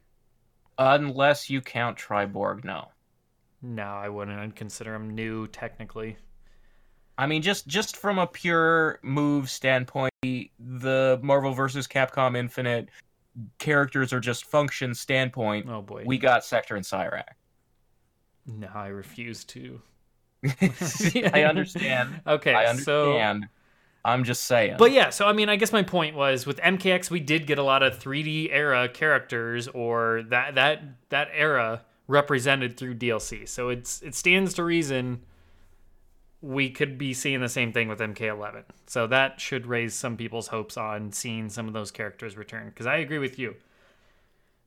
Unless you count Triborg, no. No, I wouldn't. I'd consider him new technically. I mean, just just from a pure move standpoint, the- Marvel vs. Capcom Infinite characters are just function standpoint. Oh boy. We got Sector and Cyrax. No, I refuse to. I understand. Okay, I so understand. I'm just saying. But yeah, so I mean, I guess my point was with MKX, we did get a lot of 3D era characters or that that that era represented through DLC. So it's it stands to reason we could be seeing the same thing with MK11. So that should raise some people's hopes on seeing some of those characters return. Because I agree with you.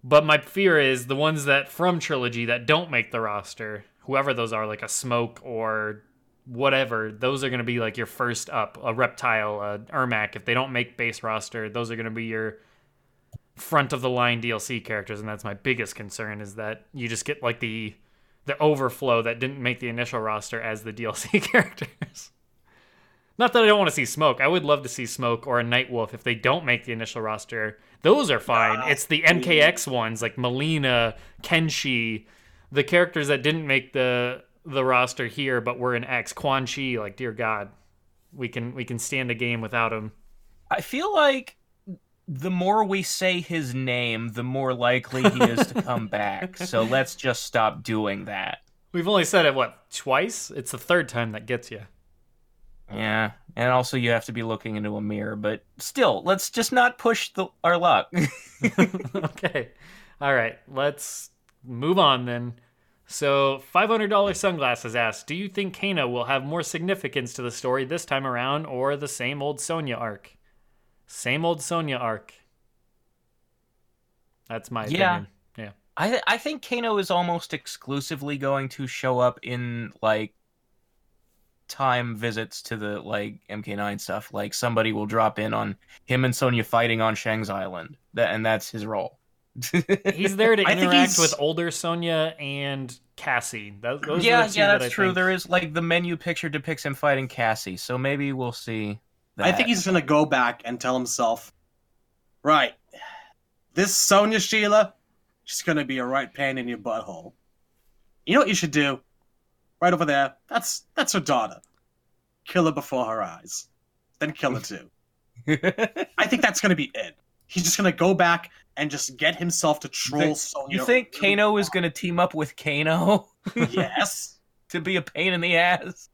But my fear is the ones that from trilogy that don't make the roster, whoever those are, like a smoke or whatever, those are going to be like your first up. A reptile, a Ermac. If they don't make base roster, those are going to be your front of the line DLC characters, and that's my biggest concern is that you just get like the the overflow that didn't make the initial roster as the DLC characters. Not that I don't want to see Smoke. I would love to see Smoke or a Nightwolf if they don't make the initial roster. Those are fine. It's the MKX ones like Mileena, Kenshi, the characters that didn't make the the roster here but were in X. Quan Chi, like dear God, we can we can stand a game without him. I feel like the more we say his name, the more likely he is to come back. So let's just stop doing that. We've only said it what twice. It's the third time that gets you. Yeah, and also you have to be looking into a mirror, but still, let's just not push the, our luck. okay. All right. Let's move on then. So, $500 Sunglasses asks Do you think Kano will have more significance to the story this time around or the same old Sonya arc? Same old Sonya arc. That's my Yeah. opinion. Yeah. I I think Kano is almost exclusively going to show up in like time visits to the like MK9 stuff. Like somebody will drop in on him and Sonya fighting on Shang's Island, that and that's his role. He's there to interact with older Sonya and Cassie. Those, yeah, yeah, that's I true. think- There is like the menu picture depicts him fighting Cassie, so maybe we'll see. That. I think he's gonna go back and tell himself, right, this Sonya Sheila, she's gonna be a right pain in your butthole. You know what you should do? Right over there. That's that's her daughter. Kill her before her eyes, then kill her too. I think that's gonna be it. He's just gonna go back and just get himself to troll think- Sonya. You think Kano is going to team up with Kano Yes. to be a pain in the ass?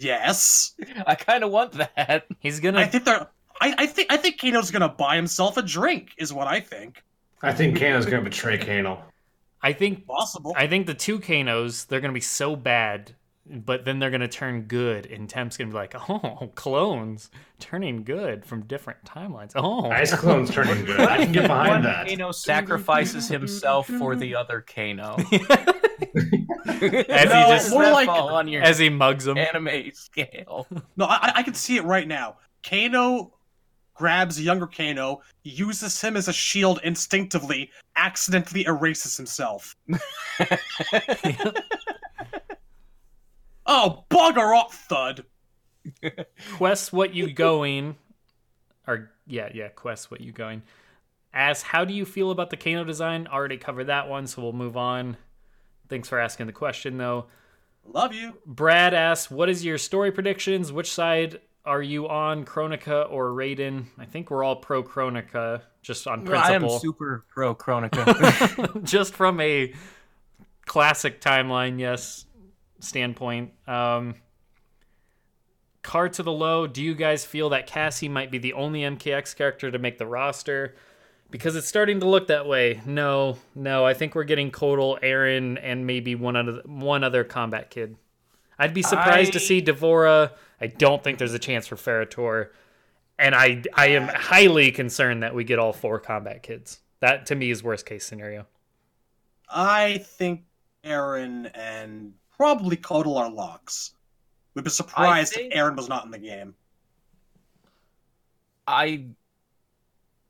Yes. I kind of want that. He's gonna I think they're. I, I think I think Kano's gonna buy himself a drink. Is what I think. I think Kano's gonna betray Kano. I think Possible. I think the two Kanos, they're gonna be so bad, but then they're gonna turn good, and Temp's gonna be like, "Oh, clones turning good from different timelines." Oh, Ice Clone's turning good. I can get One behind that. Kano sacrifices himself for the other Kano. as he just more That like- on your as he mugs him. anime scale. No, I, I can see it right now. Kano grabs younger Kano, uses him as a shield instinctively, accidentally erases himself. Oh, bugger up, thud! Quest, what you going? Or yeah, yeah, quest, what you going? As how do you feel about the Kano design? Already covered that one, so we'll move on. Thanks for asking the question, though. Love you. Brad asks, "What is your story predictions? Which side are you on, Kronika or Raiden?" I think we're all pro Kronika, just on principle. I am principle, super pro Kronika. just from a classic timeline, yes, standpoint. Um, Car to the low. Do you guys feel that Cassie might be the only MKX character to make the roster? Because it's starting to look that way. No, no. I think we're getting Kotal, Erron, and maybe one other one other combat kid. I'd be surprised to see D'Vorah. I don't think there's a chance for Ferra/Torr, and I I am highly concerned that we get all four combat kids. That to me is worst case scenario. I think Erron and probably Kotal are locks. We'd be surprised think- if Erron was not in the game. I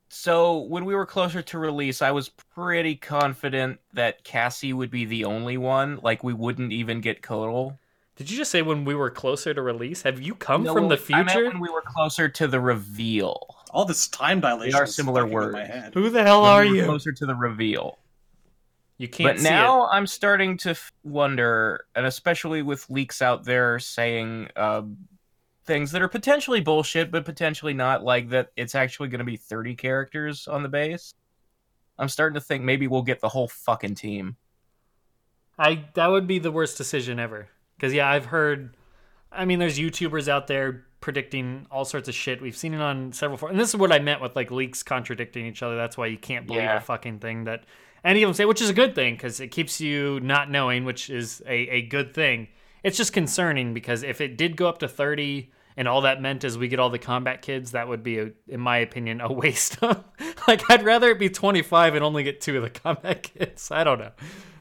so when we were closer to release, I was pretty confident that Cassie would be the only one. Like we wouldn't even get Kotal. Did you just say when we were closer to release? Have you come No, from the I meant future? when we were closer to the reveal. All this time dilation are similar fucking with my words. head. Who the hell When are we were you? Closer to the reveal. You can't but see now I'm starting to wonder, and especially with leaks out there saying uh, things that are potentially bullshit, but potentially not, like that it's actually going to be 30 characters on the base. I'm starting to think maybe we'll get the whole fucking team. I that would be the worst decision ever. Because yeah, I've heard. I mean, there's YouTubers out there predicting all sorts of shit. We've seen it on several, for- and this is what I meant with like leaks contradicting each other. That's why you can't believe Yeah. a fucking thing that any of them say, which is a good thing because it keeps you not knowing, which is a, a good thing. It's just concerning because if it did go up to 30 and all that meant is we get all the combat kids, that would be, a, in my opinion, a waste. of like, I'd rather it be 25 and only get two of the combat kids. I don't know.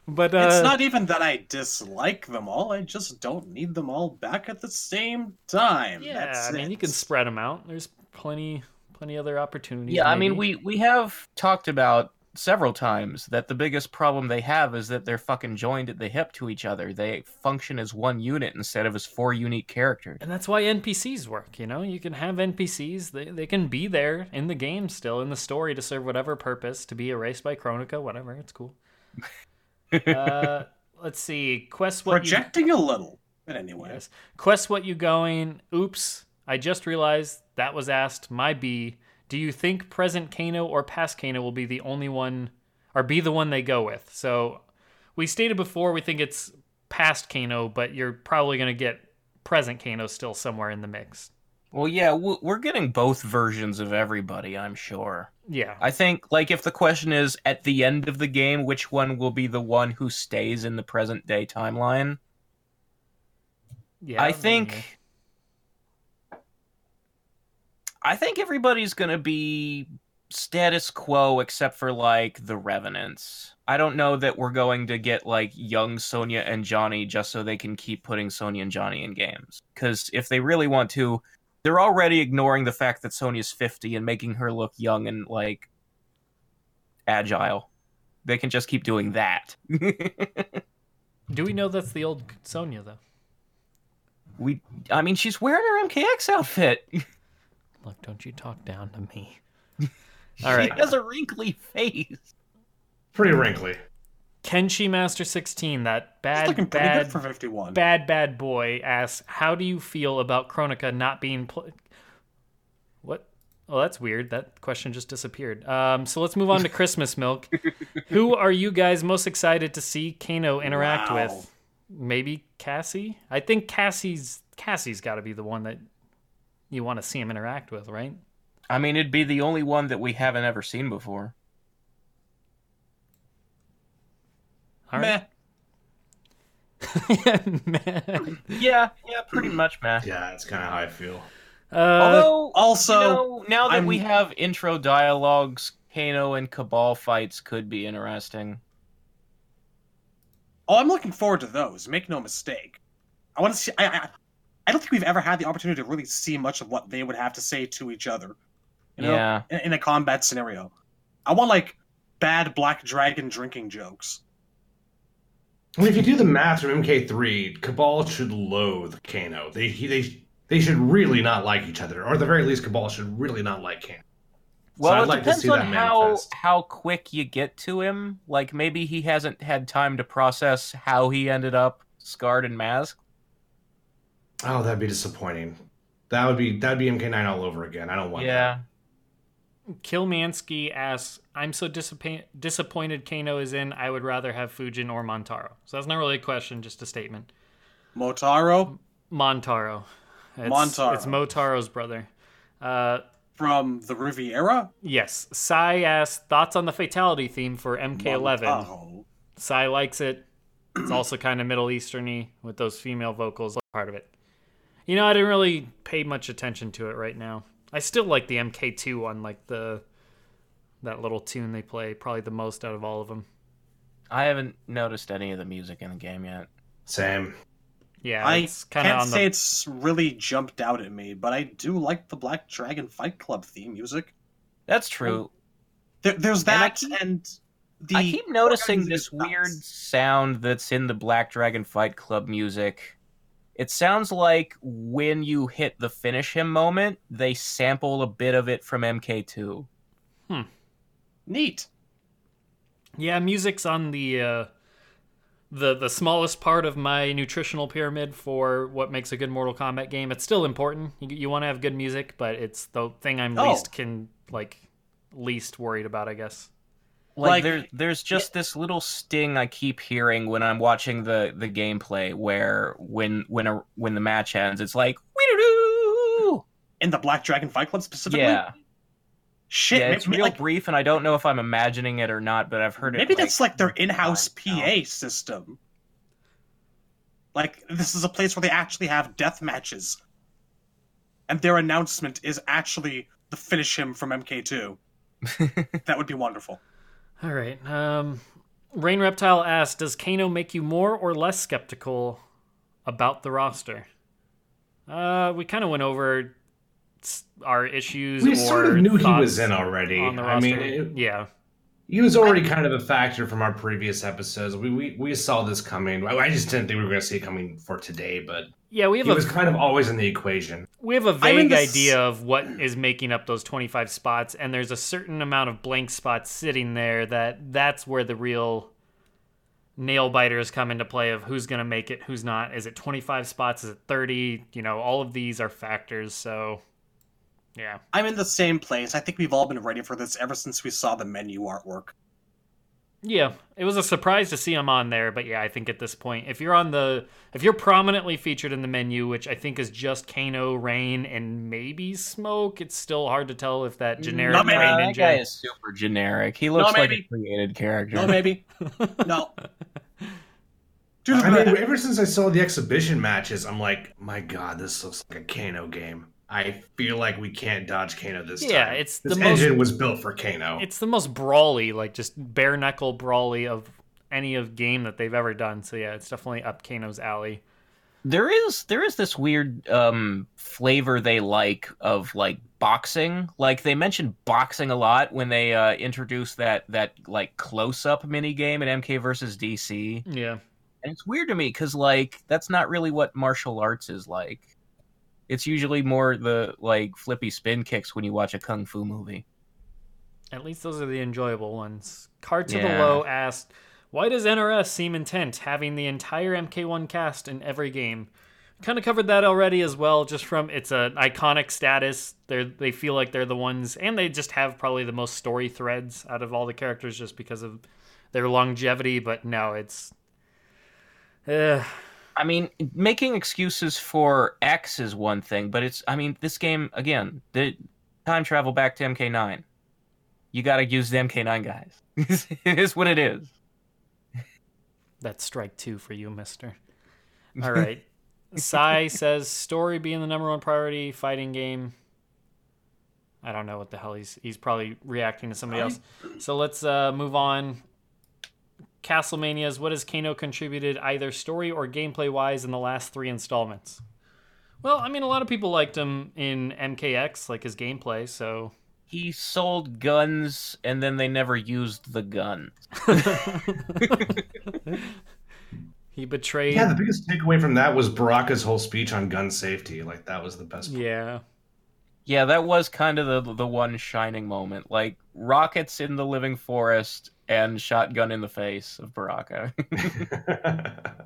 But uh, it's not even that I dislike them all. I just don't need them all back at the same time. Yeah, That's I mean, it. you can spread them out. There's plenty, plenty other opportunities. Yeah, I mean, we we have talked about several times that the biggest problem they have is that they're fucking joined at the hip to each other. They function as one unit instead of as four unique characters. And that's why NPCs work, you know? You can have NPCs, they, they can be there in the game still, in the story to serve whatever purpose, to be erased by Kronika, whatever, it's cool. uh, let's see. Quest what you, projecting a little. But anyway, yes. Quest what you going. Oops, I just realized that was asked. My B. Do you think present Kano or past Kano will be the only one, or be the one they go with? So we stated before we think it's past Kano, but you're probably going to get present Kano still somewhere in the mix. Well, yeah, we're getting both versions of everybody, I'm sure. Yeah. I think, like, if the question is at the end of the game, which one will be the one who stays in the present day timeline? Yeah. I think. I think everybody's gonna be status quo except for like the revenants. I don't know that we're going to get like young Sonya and Johnny just so they can keep putting Sonya and Johnny in games. Because if they really want to, they're already ignoring the fact that Sonya's 50 and making her look young and like agile. They can just keep doing that. Do we know that's the old Sonya though? we I mean she's wearing her MKX outfit. Look, don't you talk down to me. All right. She has a wrinkly face. Pretty wrinkly. Kenshi Master 16, that it's bad, bad, for 51. bad, bad boy asks, How do you feel about Kronika not being. Pl- what? Oh, that's weird. That question just disappeared. Um, so let's move on to Christmas Milk. Who are you guys most excited to see Kano interact Wow. with? Maybe Cassie? I think Cassie's Cassie's got to be the one that you want to see him interact with, right? I mean, it'd be the only one that we haven't ever seen before. All Meh. Man. Yeah, yeah, pretty much, man. Yeah, that's kind of how I feel. Uh, Although, Also, you know, now that we I'm- have intro dialogues, Kano and Cabal fights could be interesting. oh, I'm looking forward to those. Make no mistake. I want to see. I, I, I don't think we've ever had the opportunity to really see much of what they would have to say to each other. You know, Yeah. in, in a combat scenario. I want like bad black dragon drinking jokes. I mean, if you do the math from MK3, Cabal should loathe Kano. They he- they they should really not like each other, or at the very least, Cabal should really not like Kano. Well, I'd it like to depends see on how manifest. how quick you get to him. Like maybe he hasn't had time to process how he ended up scarred and masked. Oh, that'd be disappointing. That would be that'd be MK9 all over again. I don't want. Yeah. Kilmansky asks, I'm so disappoint- disappointed Kano is in, I would rather have Fujin or Montaro. So that's not really a question, just a statement. Motaro Montaro. It's, Montaro. It's Motaro's brother. Uh, from the Riviera. yes. Sai asks, thoughts on the fatality theme for MK11. Montaro. Sai likes it. It's also kind of Middle Easterny with those female vocals part of it. You know, I didn't really pay much attention to it right now. I still like the MK2 one, like the that little tune they play, probably the most out of all of them. I haven't noticed any of the music in the game yet. Same. Yeah, I it's can't on say the. it's really jumped out at me, but I do like the Black Dragon Fight Club theme music. That's true. Um, there, there's And I that, keep- and the I keep noticing this is nuts. weird sound that's in the Black Dragon Fight Club music. It sounds like when you hit the finish him moment, they sample a bit of it from MK2. Hmm. neat. Yeah, music's on the uh, the the smallest part of my nutritional pyramid for what makes a good Mortal Kombat game. It's still important. You, you want to have good music, but it's the thing I'm Oh. least can like least worried about, I guess. Like, Like- there, there's just this little sting I keep hearing when I'm watching the, the gameplay, where when when a, when the match ends, it's like "Wee-doo-doo." In the Black Dragon Fight Club specifically. Yeah, Shit, yeah, maybe, it's real like, brief, and I don't know if I'm imagining it or not, but I've heard it. maybe that's like their in-house. PA system. Like this is a place where they actually have death matches, and their announcement is actually the finish him from MK2. that would be wonderful. All right. Um, Rain Reptile asks, "Does Kano make you more or less skeptical about the roster?" Uh, we kind of went over our issues. we or sort of knew he was in already. I mean, it- yeah, he was already kind of a factor from our previous episodes. We we, we saw this coming. I I just didn't think we were going to see it coming for today, but yeah. We have he a was kind of always in the equation. we have a I'm in vague this- idea of what is making up those 25 spots and there's a certain amount of blank spots sitting there that that's where the real nail biters come into play of who's going to make it who's not is it 25 spots is it 30 you know all of these are factors so yeah I'm in the same place. I think we've all been ready for this ever since we saw the menu artwork. yeah it was a surprise to see him on there but yeah i think at this point if you're on the if you're prominently featured in the menu which i think is just kano rain and maybe smoke it's still hard to tell if that generic Not maybe. rain ninja that guy is super generic. He looks like a created character. No, maybe. no. Dude, I mean, ever since I saw the exhibition matches, I'm like, my god, this looks like a Kano game. I feel like we can't dodge Kano this time. Yeah, it's this the most- engine was built for Kano. It's the most brawly, like just bare knuckle brawly of any of game that they've ever done. So yeah, it's definitely up Kano's alley. there is there is this weird um flavor they like of like boxing like they mentioned boxing a lot when they uh introduced that that like close-up mini game in mk versus dc Yeah, and it's weird to me because like that's not really what martial arts is like it's usually more the like flippy spin kicks when you watch a kung fu movie at least those are the enjoyable ones. Card to the low asked, "Why does NRS seem intent having the entire MK1 cast in every game?" Kind of covered that already as well, just from it's an iconic status. They they feel like they're the ones, and they just have probably the most story threads out of all the characters, just because of their longevity. But no, it's. Uh, I mean, making excuses for X is one thing, but it's I mean, this game again, the time travel back to MK9. You got to use the MK9 guys. it is what it is. That's strike two for you, mister. All right. Sai says story being the number one priority, fighting game. I don't know what the hell he's he's probably reacting to somebody else. So let's uh, move on. Castlemanias, what has Kano contributed either story or gameplay wise in the last three installments? Well, I mean, a lot of people liked him in MKX, like his gameplay. So He sold guns and then they never used the gun. he betrayed. yeah, the biggest takeaway from that was Baraka's whole speech on gun safety. Like that was the best. part. yeah. Yeah, that was kind of the the one shining moment. Like rockets in the living forest and shotgun in the face of Baraka.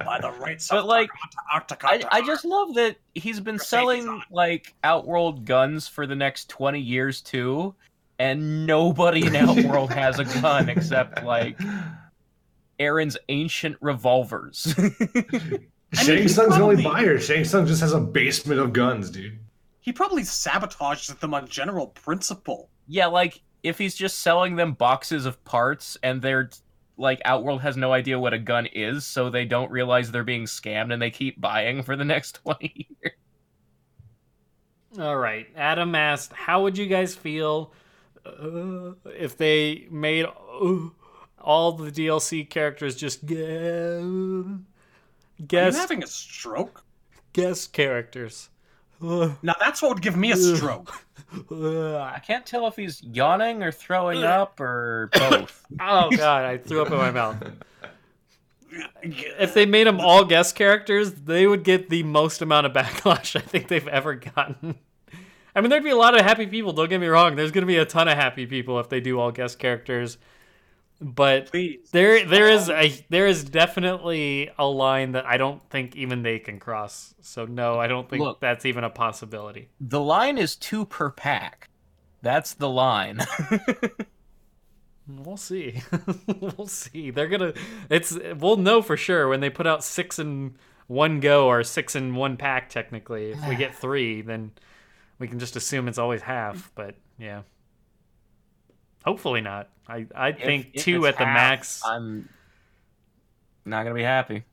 by the rights But, of like, Arctic- I, I just love that he's been Your selling like Outworld guns for the next 20 years too, and nobody in Outworld has a gun except like Erron's ancient revolvers. Shang he's Tsung's the only buyer. Shang Tsung just has a basement of guns, dude. He probably sabotages them on general principle. yeah, like if he's just selling them boxes of parts and they're like Outworld has no idea what a gun is, so they don't realize they're being scammed and they keep buying for the next 20 years. All right. Adam asked, "How would you guys feel uh, if they made uh, all the DLC characters just gu- Are you having a stroke? guest characters?" Now that's what would give me a stroke. I can't tell if he's yawning or throwing up or both. oh god, I threw up in my mouth. If they made them all guest characters, they would get the most amount of backlash I think they've ever gotten. I mean, there'd be a lot of happy people. Don't get me wrong. There's going to be a ton of happy people if they do all guest characters, but Please. there there is a there is definitely a line that I don't think even they can cross. So no, I don't think Look. that's even a possibility. The line is two per pack. That's the line. We'll see. we'll see. They're gonna. It's. We'll know for sure when they put out six in one go or six in one pack. Technically, if we get three, then we can just assume it's always half. But yeah, hopefully not. I I If- think if two it's at the max. I'm not gonna be happy.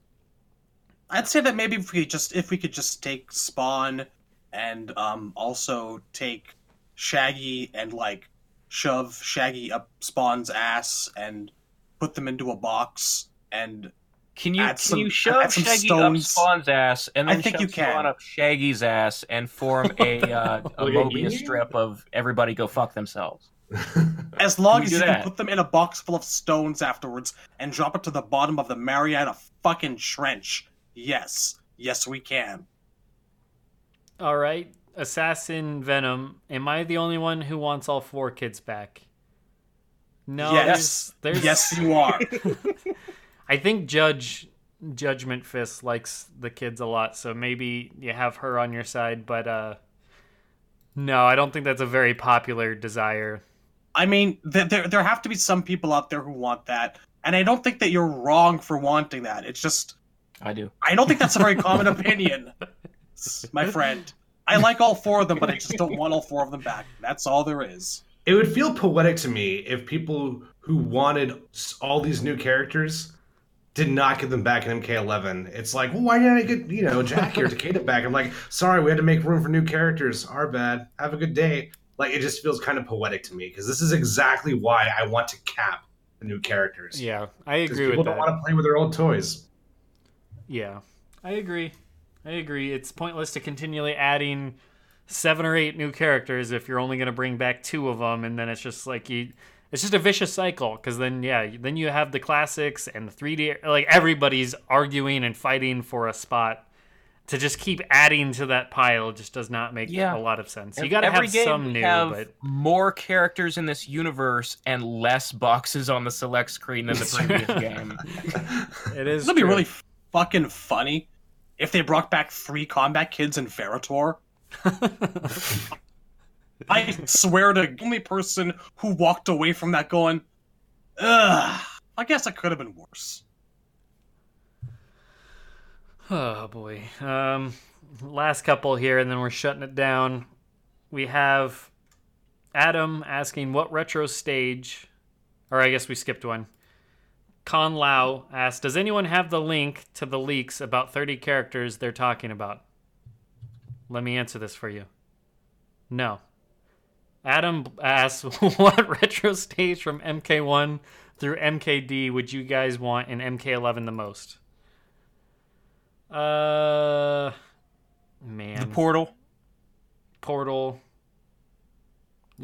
I'd say that maybe if we just if we could just take Spawn and um also take Shaggy and like shove Shaggy up Spawn's ass and put them into a box and Can you Add can some- you shove some Shaggy up stones. Spawn's ass and I then think shove you can. Spawn up Shaggy's ass and form a uh, a Mobius strip of everybody go fuck themselves? as long as you that? can put them in a box full of stones afterwards and drop it to the bottom of the Mariana fucking trench. Yes. Yes we can. All right, Assassin Venom. Am I the only one who wants all four kids back? No, yes. there's, there's Yes you are. I think Judge Judgment Fist likes the kids a lot, so maybe you have her on your side. But uh, no, I don't think that's a very popular desire. I mean, th- there there have to be some people out there who want that, and I don't think that you're wrong for wanting that. It's just I do. I don't think that's a very common opinion, my friend. I like all four of them, but I just don't want all four of them back. That's all there is. it would feel poetic to me if people who wanted all these new characters did not get them back in MK11. It's like, well, why didn't I get, you know, Jacqui or Takeda back? I'm like, sorry, we had to make room for new characters. Our bad. Have a good day. Like, it just feels kind of poetic to me because this is exactly why I want to cap the new characters. Yeah, I agree people with don't that. want to play with their old toys. Yeah, I agree. I agree. It's pointless to continually adding seven or eight new characters if you're only going to bring back two of them, and then it's just like you. It's just a vicious cycle because then yeah, then you have the classics and the 3D. Like everybody's arguing and fighting for a spot. To just keep adding to that pile just does not make Yeah. a lot of sense. You got to have game some we new, have but more characters in this universe and less boxes on the select screen than the previous game. it is. This would be really fucking funny if they brought back three combat kids in Ferra/Torr. I swear to the only person who walked away from that going, ugh, I guess it could have been worse. Oh boy. Um, last couple here, and then we're shutting it down. We have Adam asking what retro stage, or I guess we skipped one. Kung Lao asked, "Does anyone have the link to the leaks about 30 characters they're talking about?" Let me answer this for you. No. Adam asks, "What retro stage from MK1 through MKD would you guys want in MK11 the most?" Uh, man, The portal. Portal.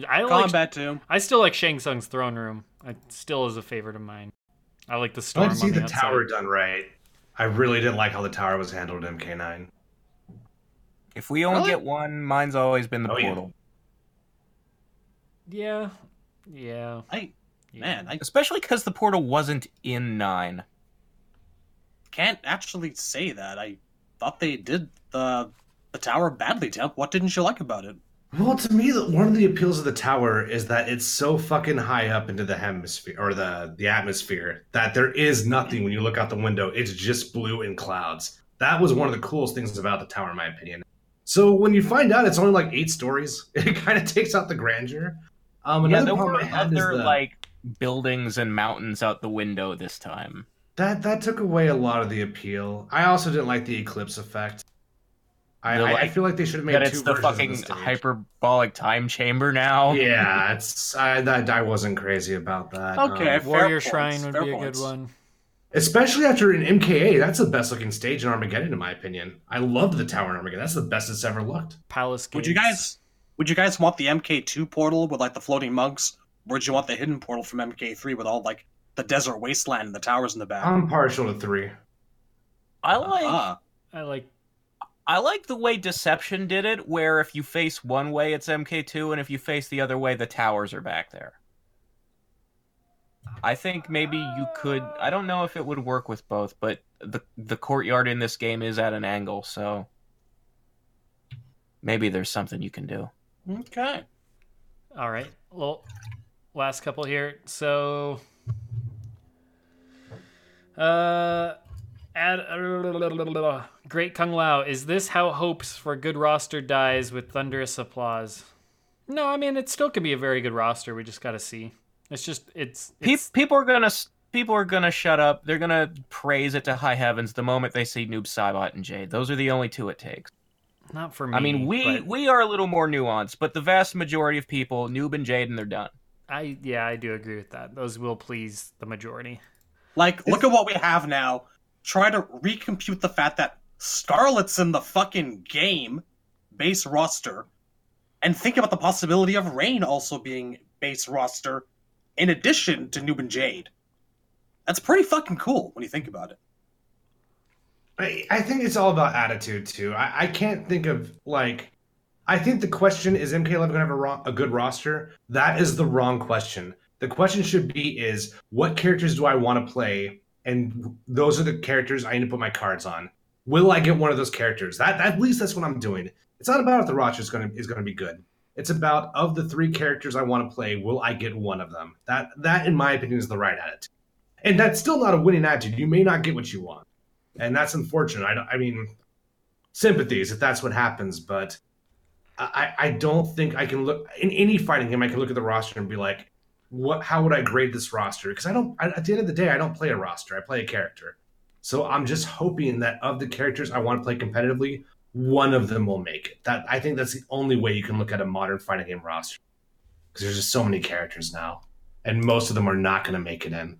I like. Combat too. I still like Shang Tsung's throne room. It still is a favorite of mine. I like the I storm want to see on the, the outside. tower done right. I really didn't like how the tower was handled in MK9. If we only Really? get one, mine's always been the Oh, yeah. portal. Yeah, yeah. I yeah. man, I Especially because the portal wasn't in nine. Can't actually say that. I thought they did the the tower badly, Temp. What didn't you like about it? Well, to me, one of the appeals of the tower is that it's so fucking high up into the hemisphere or the the atmosphere that there is nothing when you look out the window. It's just blue and clouds. That was one of the coolest things about the tower, in my opinion. So when you find out it's only like eight stories, it kind of takes out the grandeur. Um, yeah, another there were I had is other the, like buildings and mountains out the window this time. That that took away a lot of the appeal. I also didn't like the eclipse effect. I, The, I, I feel like they should have made That two it's the versions of fucking stage. hyperbolic time chamber now. Yeah, it's I that I wasn't crazy about that. Okay, Um, Warrior points, Shrine would fair be a good one. especially after an MKA, that's the best looking stage in Armageddon, in my opinion. I love the tower in Armageddon. That's the best it's ever looked. Palace. Would you guys would you guys want the MK2 portal with like the floating monks, or would you want the hidden portal from MK3 with all like the desert wasteland and the towers in the back? I'm partial to three. I like Ah, I like. I like the way Deception did it, where if you face one way, it's MK2, and if you face the other way, the towers are back there. I think maybe you could. I don't know if it would work with both, but the the courtyard in this game is at an angle, so maybe there's something you can do. okay. All right. Well, last couple here. So, uh, Ad, uh, Great Kung Lao, is this how hopes for a good roster dies with thunderous applause? No, I mean it still could be a very good roster. We just got to see. It's just it's, Pe- it's people are gonna people are gonna shut up. They're gonna praise it to high heavens the moment they see Noob Saibot and Jade. Those are the only two it takes. not for me. I mean, we but we are a little more nuanced, but the vast majority of people, Noob and Jade, and they're done. I yeah, I do agree with that. Those will please the majority. Like, look at what we have now. Try to recompute the fact that Skarlet's in the fucking game, base roster, and think about the possibility of Rain also being base roster, in addition to Noob and Jade. That's pretty fucking cool when you think about it. I, I think it's all about attitude too. I, I can't think of like. I think the question is MK11 going to have a, ro- a good roster? That is the wrong question. The question should be is what characters do I want to play, and those are the characters I need to put my cards on. Will I get one of those characters? That at least that's what I'm doing. It's not about if the roster is going to is going to be good. It's about of the three characters I want to play, will I get one of them? That that in my opinion is the right attitude. And that's still not a winning attitude. You may not get what you want and that's unfortunate. I, I mean, sympathies if that's what happens, but I, I don't think I can look in any fighting game. I can look at the roster and be like, what? How would I grade this roster? Because I don't. I, at the end of the day, I don't play a roster. I play a character. So I'm just hoping that of the characters I want to play competitively, one of them will make it. That I think that's the only way you can look at a modern fighting game roster. Because there's just so many characters now, and most of them are not going to make it in.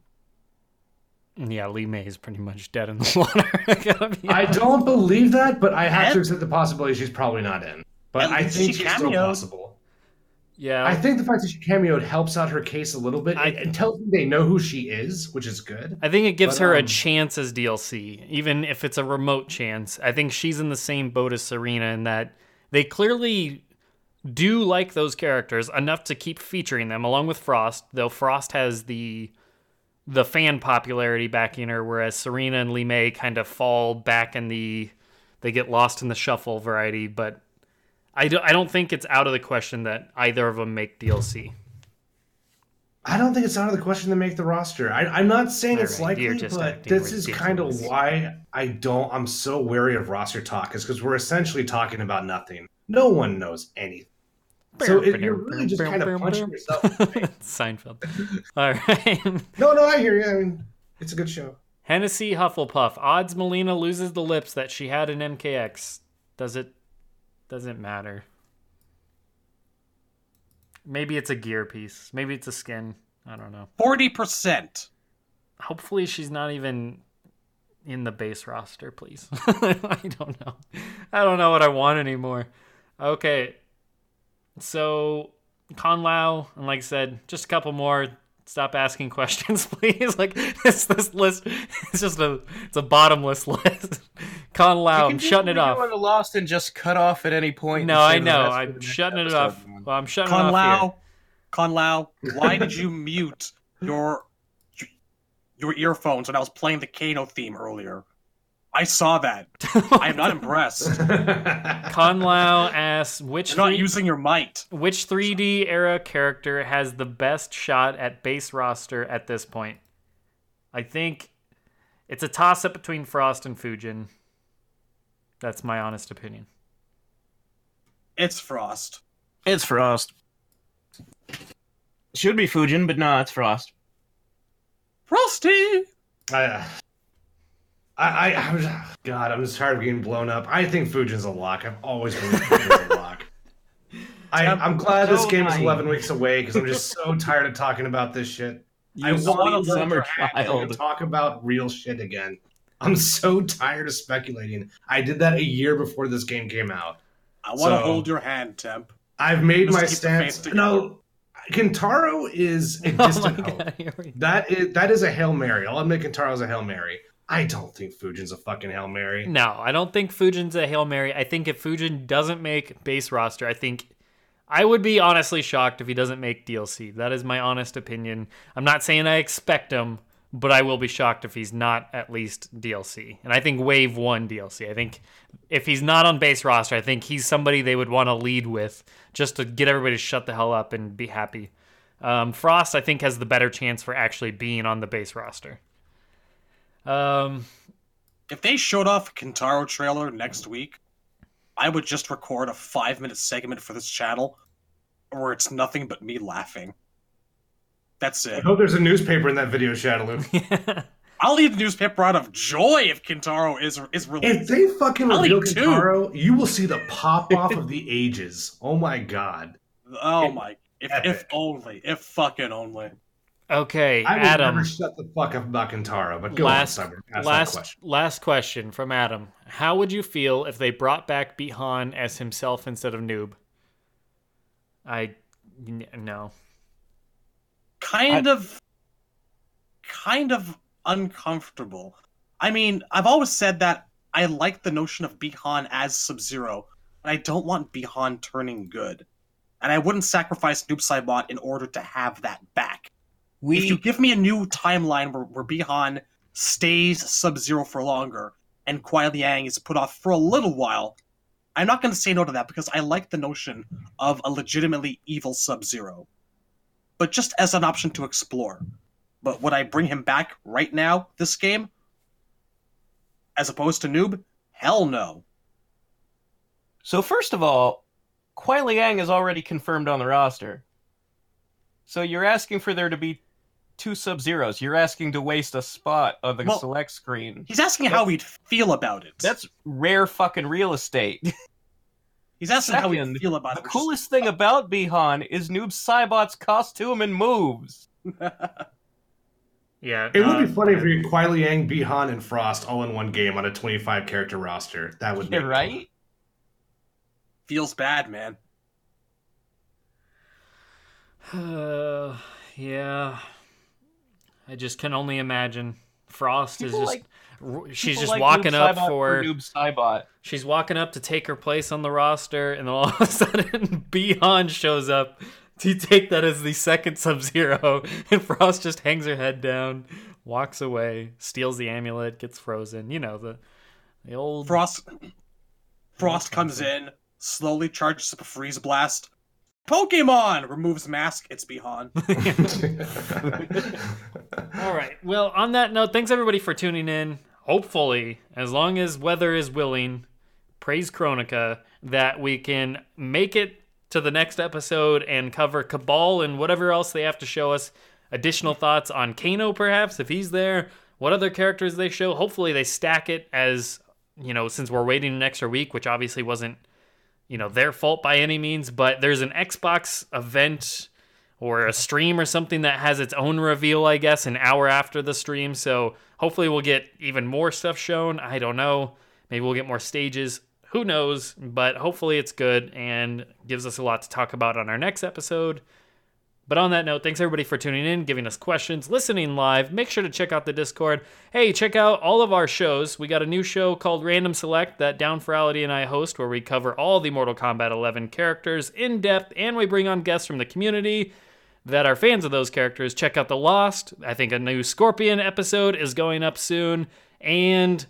Yeah, Li Mei is pretty much dead in the water. I I don't believe that, but I have to accept the possibility she's probably not in. But I think she's still possible. Yeah, I think the fact that she cameoed helps out her case a little bit I- and tells me they know who she is, which is good. I think it gives But, her a um, chance as DLC, even if it's a remote chance. I think she's in the same boat as Sareena in that they clearly do like those characters enough to keep featuring them along with Frost, though Frost has the the fan popularity backing her, whereas Sareena and Li Mei kind of fall back in the they get lost in the shuffle variety, but I, do, I don't think it's out of the question that either of them make DLC. I don't think it's out of the question to make the roster. I, I'm not saying it's Alright, you're likely, but this is kind of why I don't. I'm so wary of roster talk, is because we're essentially talking about nothing. No one knows anything. So it, you're really just kind of punching yourself. Seinfeld. All right. No, no, I hear you. I mean, it's a good show. Hennessy Hufflepuff. Odds Mileena loses the lips that she had in MKX. Does it doesn't matter. Maybe it's a gear piece. Maybe it's a skin. I don't know. Forty percent. Hopefully she's not even in the base roster, please. I don't know. I don't know what I want anymore. Okay. So Kung Lao, and like I said, just a couple more. Stop asking questions, please. Like this this list it's just a it's a bottomless list. Kung Lao, I'm shutting it what you off. want to Lost and just cut off at any point. No, I know. rest for the I'm shutting it off. Well, I'm shutting Con it off here. Lao, Kung Lao, why did you mute your your earphones when I was playing the Kano theme earlier? I saw that. I am not impressed. Kung Lao asks which You're not three- using your might. Which 3D era character has the best shot at base roster at this point? I think it's a toss up between Frost and Fujin. That's my honest opinion. It's Frost. It's Frost. Should be Fujin, but no, it's Frost. Frosty. I, uh, I, I, I'm, God, I'm just tired of getting blown up. I think Fujin's a lock. I've always been a lock. I, I'm glad this So game is 11 weeks away because I'm just so tired of talking about this shit. I want sweet to summer summer child. talk about real shit again. I'm so tired of speculating. I did that a year before this game came out. I want to So- hold your hand, Temp. I've made Just my keep stance. No, Kintaro is a Oh my hope. god, That is that is a hail mary. I'll admit Kintaro's a hail mary. I don't think Fujin's a fucking hail mary. No, I don't think Fujin's a Hail Mary. I think if Fujin doesn't make base roster, I think I would be honestly shocked if he doesn't make DLC. That is my honest opinion. I'm not saying I expect him, but I will be shocked if he's not at least DLC. And I think Wave 1 DLC. I think if he's not on base roster, I think he's somebody they would want to lead with just to get everybody to shut the hell up and be happy. Um, Frost, I think, has the better chance for actually being on the base roster. Um, if they showed off a Kintaro trailer next week, I would just record a five minute segment for this channel where it's nothing but me laughing. That's it. I hope there's a newspaper in that video, Shadaloo. I'll eat the newspaper out of joy if Kintaro is is released. If they fucking I'll reveal eat two. Kintaro, you will see the pop off of the ages. Oh my god. Oh my! If if only, if fucking only. okay, I will Adam. never shut the fuck up about Kintaro, but go last on, Cyber. Ask that last question. last question from Adam. How would you feel if they brought back Bi-Han as himself instead of Noob? I n- no. Kind of kind of uncomfortable. I mean, I've always said that I like the notion of Bi-Han as Sub-Zero, but I don't want Bi-Han turning good. And I wouldn't sacrifice Noob Saibot in order to have that back. We If you give me a new timeline where, where Bi-Han stays Sub-Zero for longer and Kuai Liang is put off for a little while, I'm not going to say no to that because I like the notion of a legitimately evil Sub-Zero. But just as an option to explore. But would I bring him back right now, this game? As opposed to Noob? Hell no. So first of all, Kuai Liang is already confirmed on the roster. So you're asking for there to be two Sub Zeros. You're asking to waste a spot on the Well- select screen. He's asking how we'd feel about it. That's rare fucking real estate. He's asking how we'd feel about the it. which is- coolest thing about Bi-Han is Noob Saibot's costume and moves. Yeah. It would be funny if we had Kuai Liang, Bi-Han, and Frost all in one game on a 25 character roster. That would be Yeah, right? Feels bad, man. Uh, yeah. I just can only imagine. Frost People is just like- r- she's People just like walking Noob up Saibot for Noob Saibot. she's walking up to take her place on the roster and then all of a sudden Bi-Han shows up to take that as the second Sub-Zero and Frost just hangs her head down, walks away, steals the amulet, gets frozen. You know the the old Frost Frost comes in, slowly charges up a freeze blast. Pokemon removes mask. It's Bi-Han. All right. Well, on that note, thanks everybody for tuning in. Hopefully, as long as weather is willing, praise Kronika that we can make it to the next episode and cover Cabal and whatever else they have to show us. Additional thoughts on Kano, perhaps, if he's there. What other characters they show. Hopefully, they stack it as, you know, since we're waiting an extra week, which obviously wasn't, you know, their fault by any means, but there's an Xbox event or a stream or something that has its own reveal, I guess, an hour after the stream. So hopefully we'll get even more stuff shown. I don't know. Maybe we'll get more stages. Who knows? But hopefully it's good and gives us a lot to talk about on our next episode. But on that note, thanks everybody for tuning in, giving us questions, listening live. Make sure to check out the Discord. Hey, check out all of our shows. We got a new show called Random Select that Down for Forality and I host, where we cover all the Mortal Kombat 11 characters in depth, and we bring on guests from the community that are fans of those characters. Check out The Lost. I think a new Scorpion episode is going up soon. And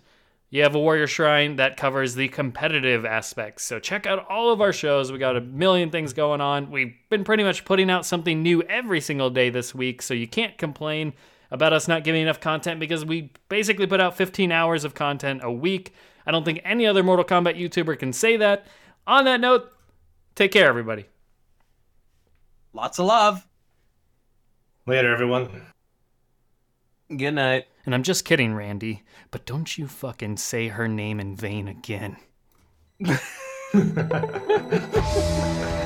you have a Warrior Shrine that covers the competitive aspects. So check out all of our shows. We got a million things going on. We've been pretty much putting out something new every single day this week, so you can't complain about us not giving enough content because we basically put out 15 hours of content a week. I don't think any other Mortal Kombat YouTuber can say that. On that note, take care, everybody. Lots of love. Later, everyone. Good night. And I'm just kidding, Randy, but don't you fucking say her name in vain again.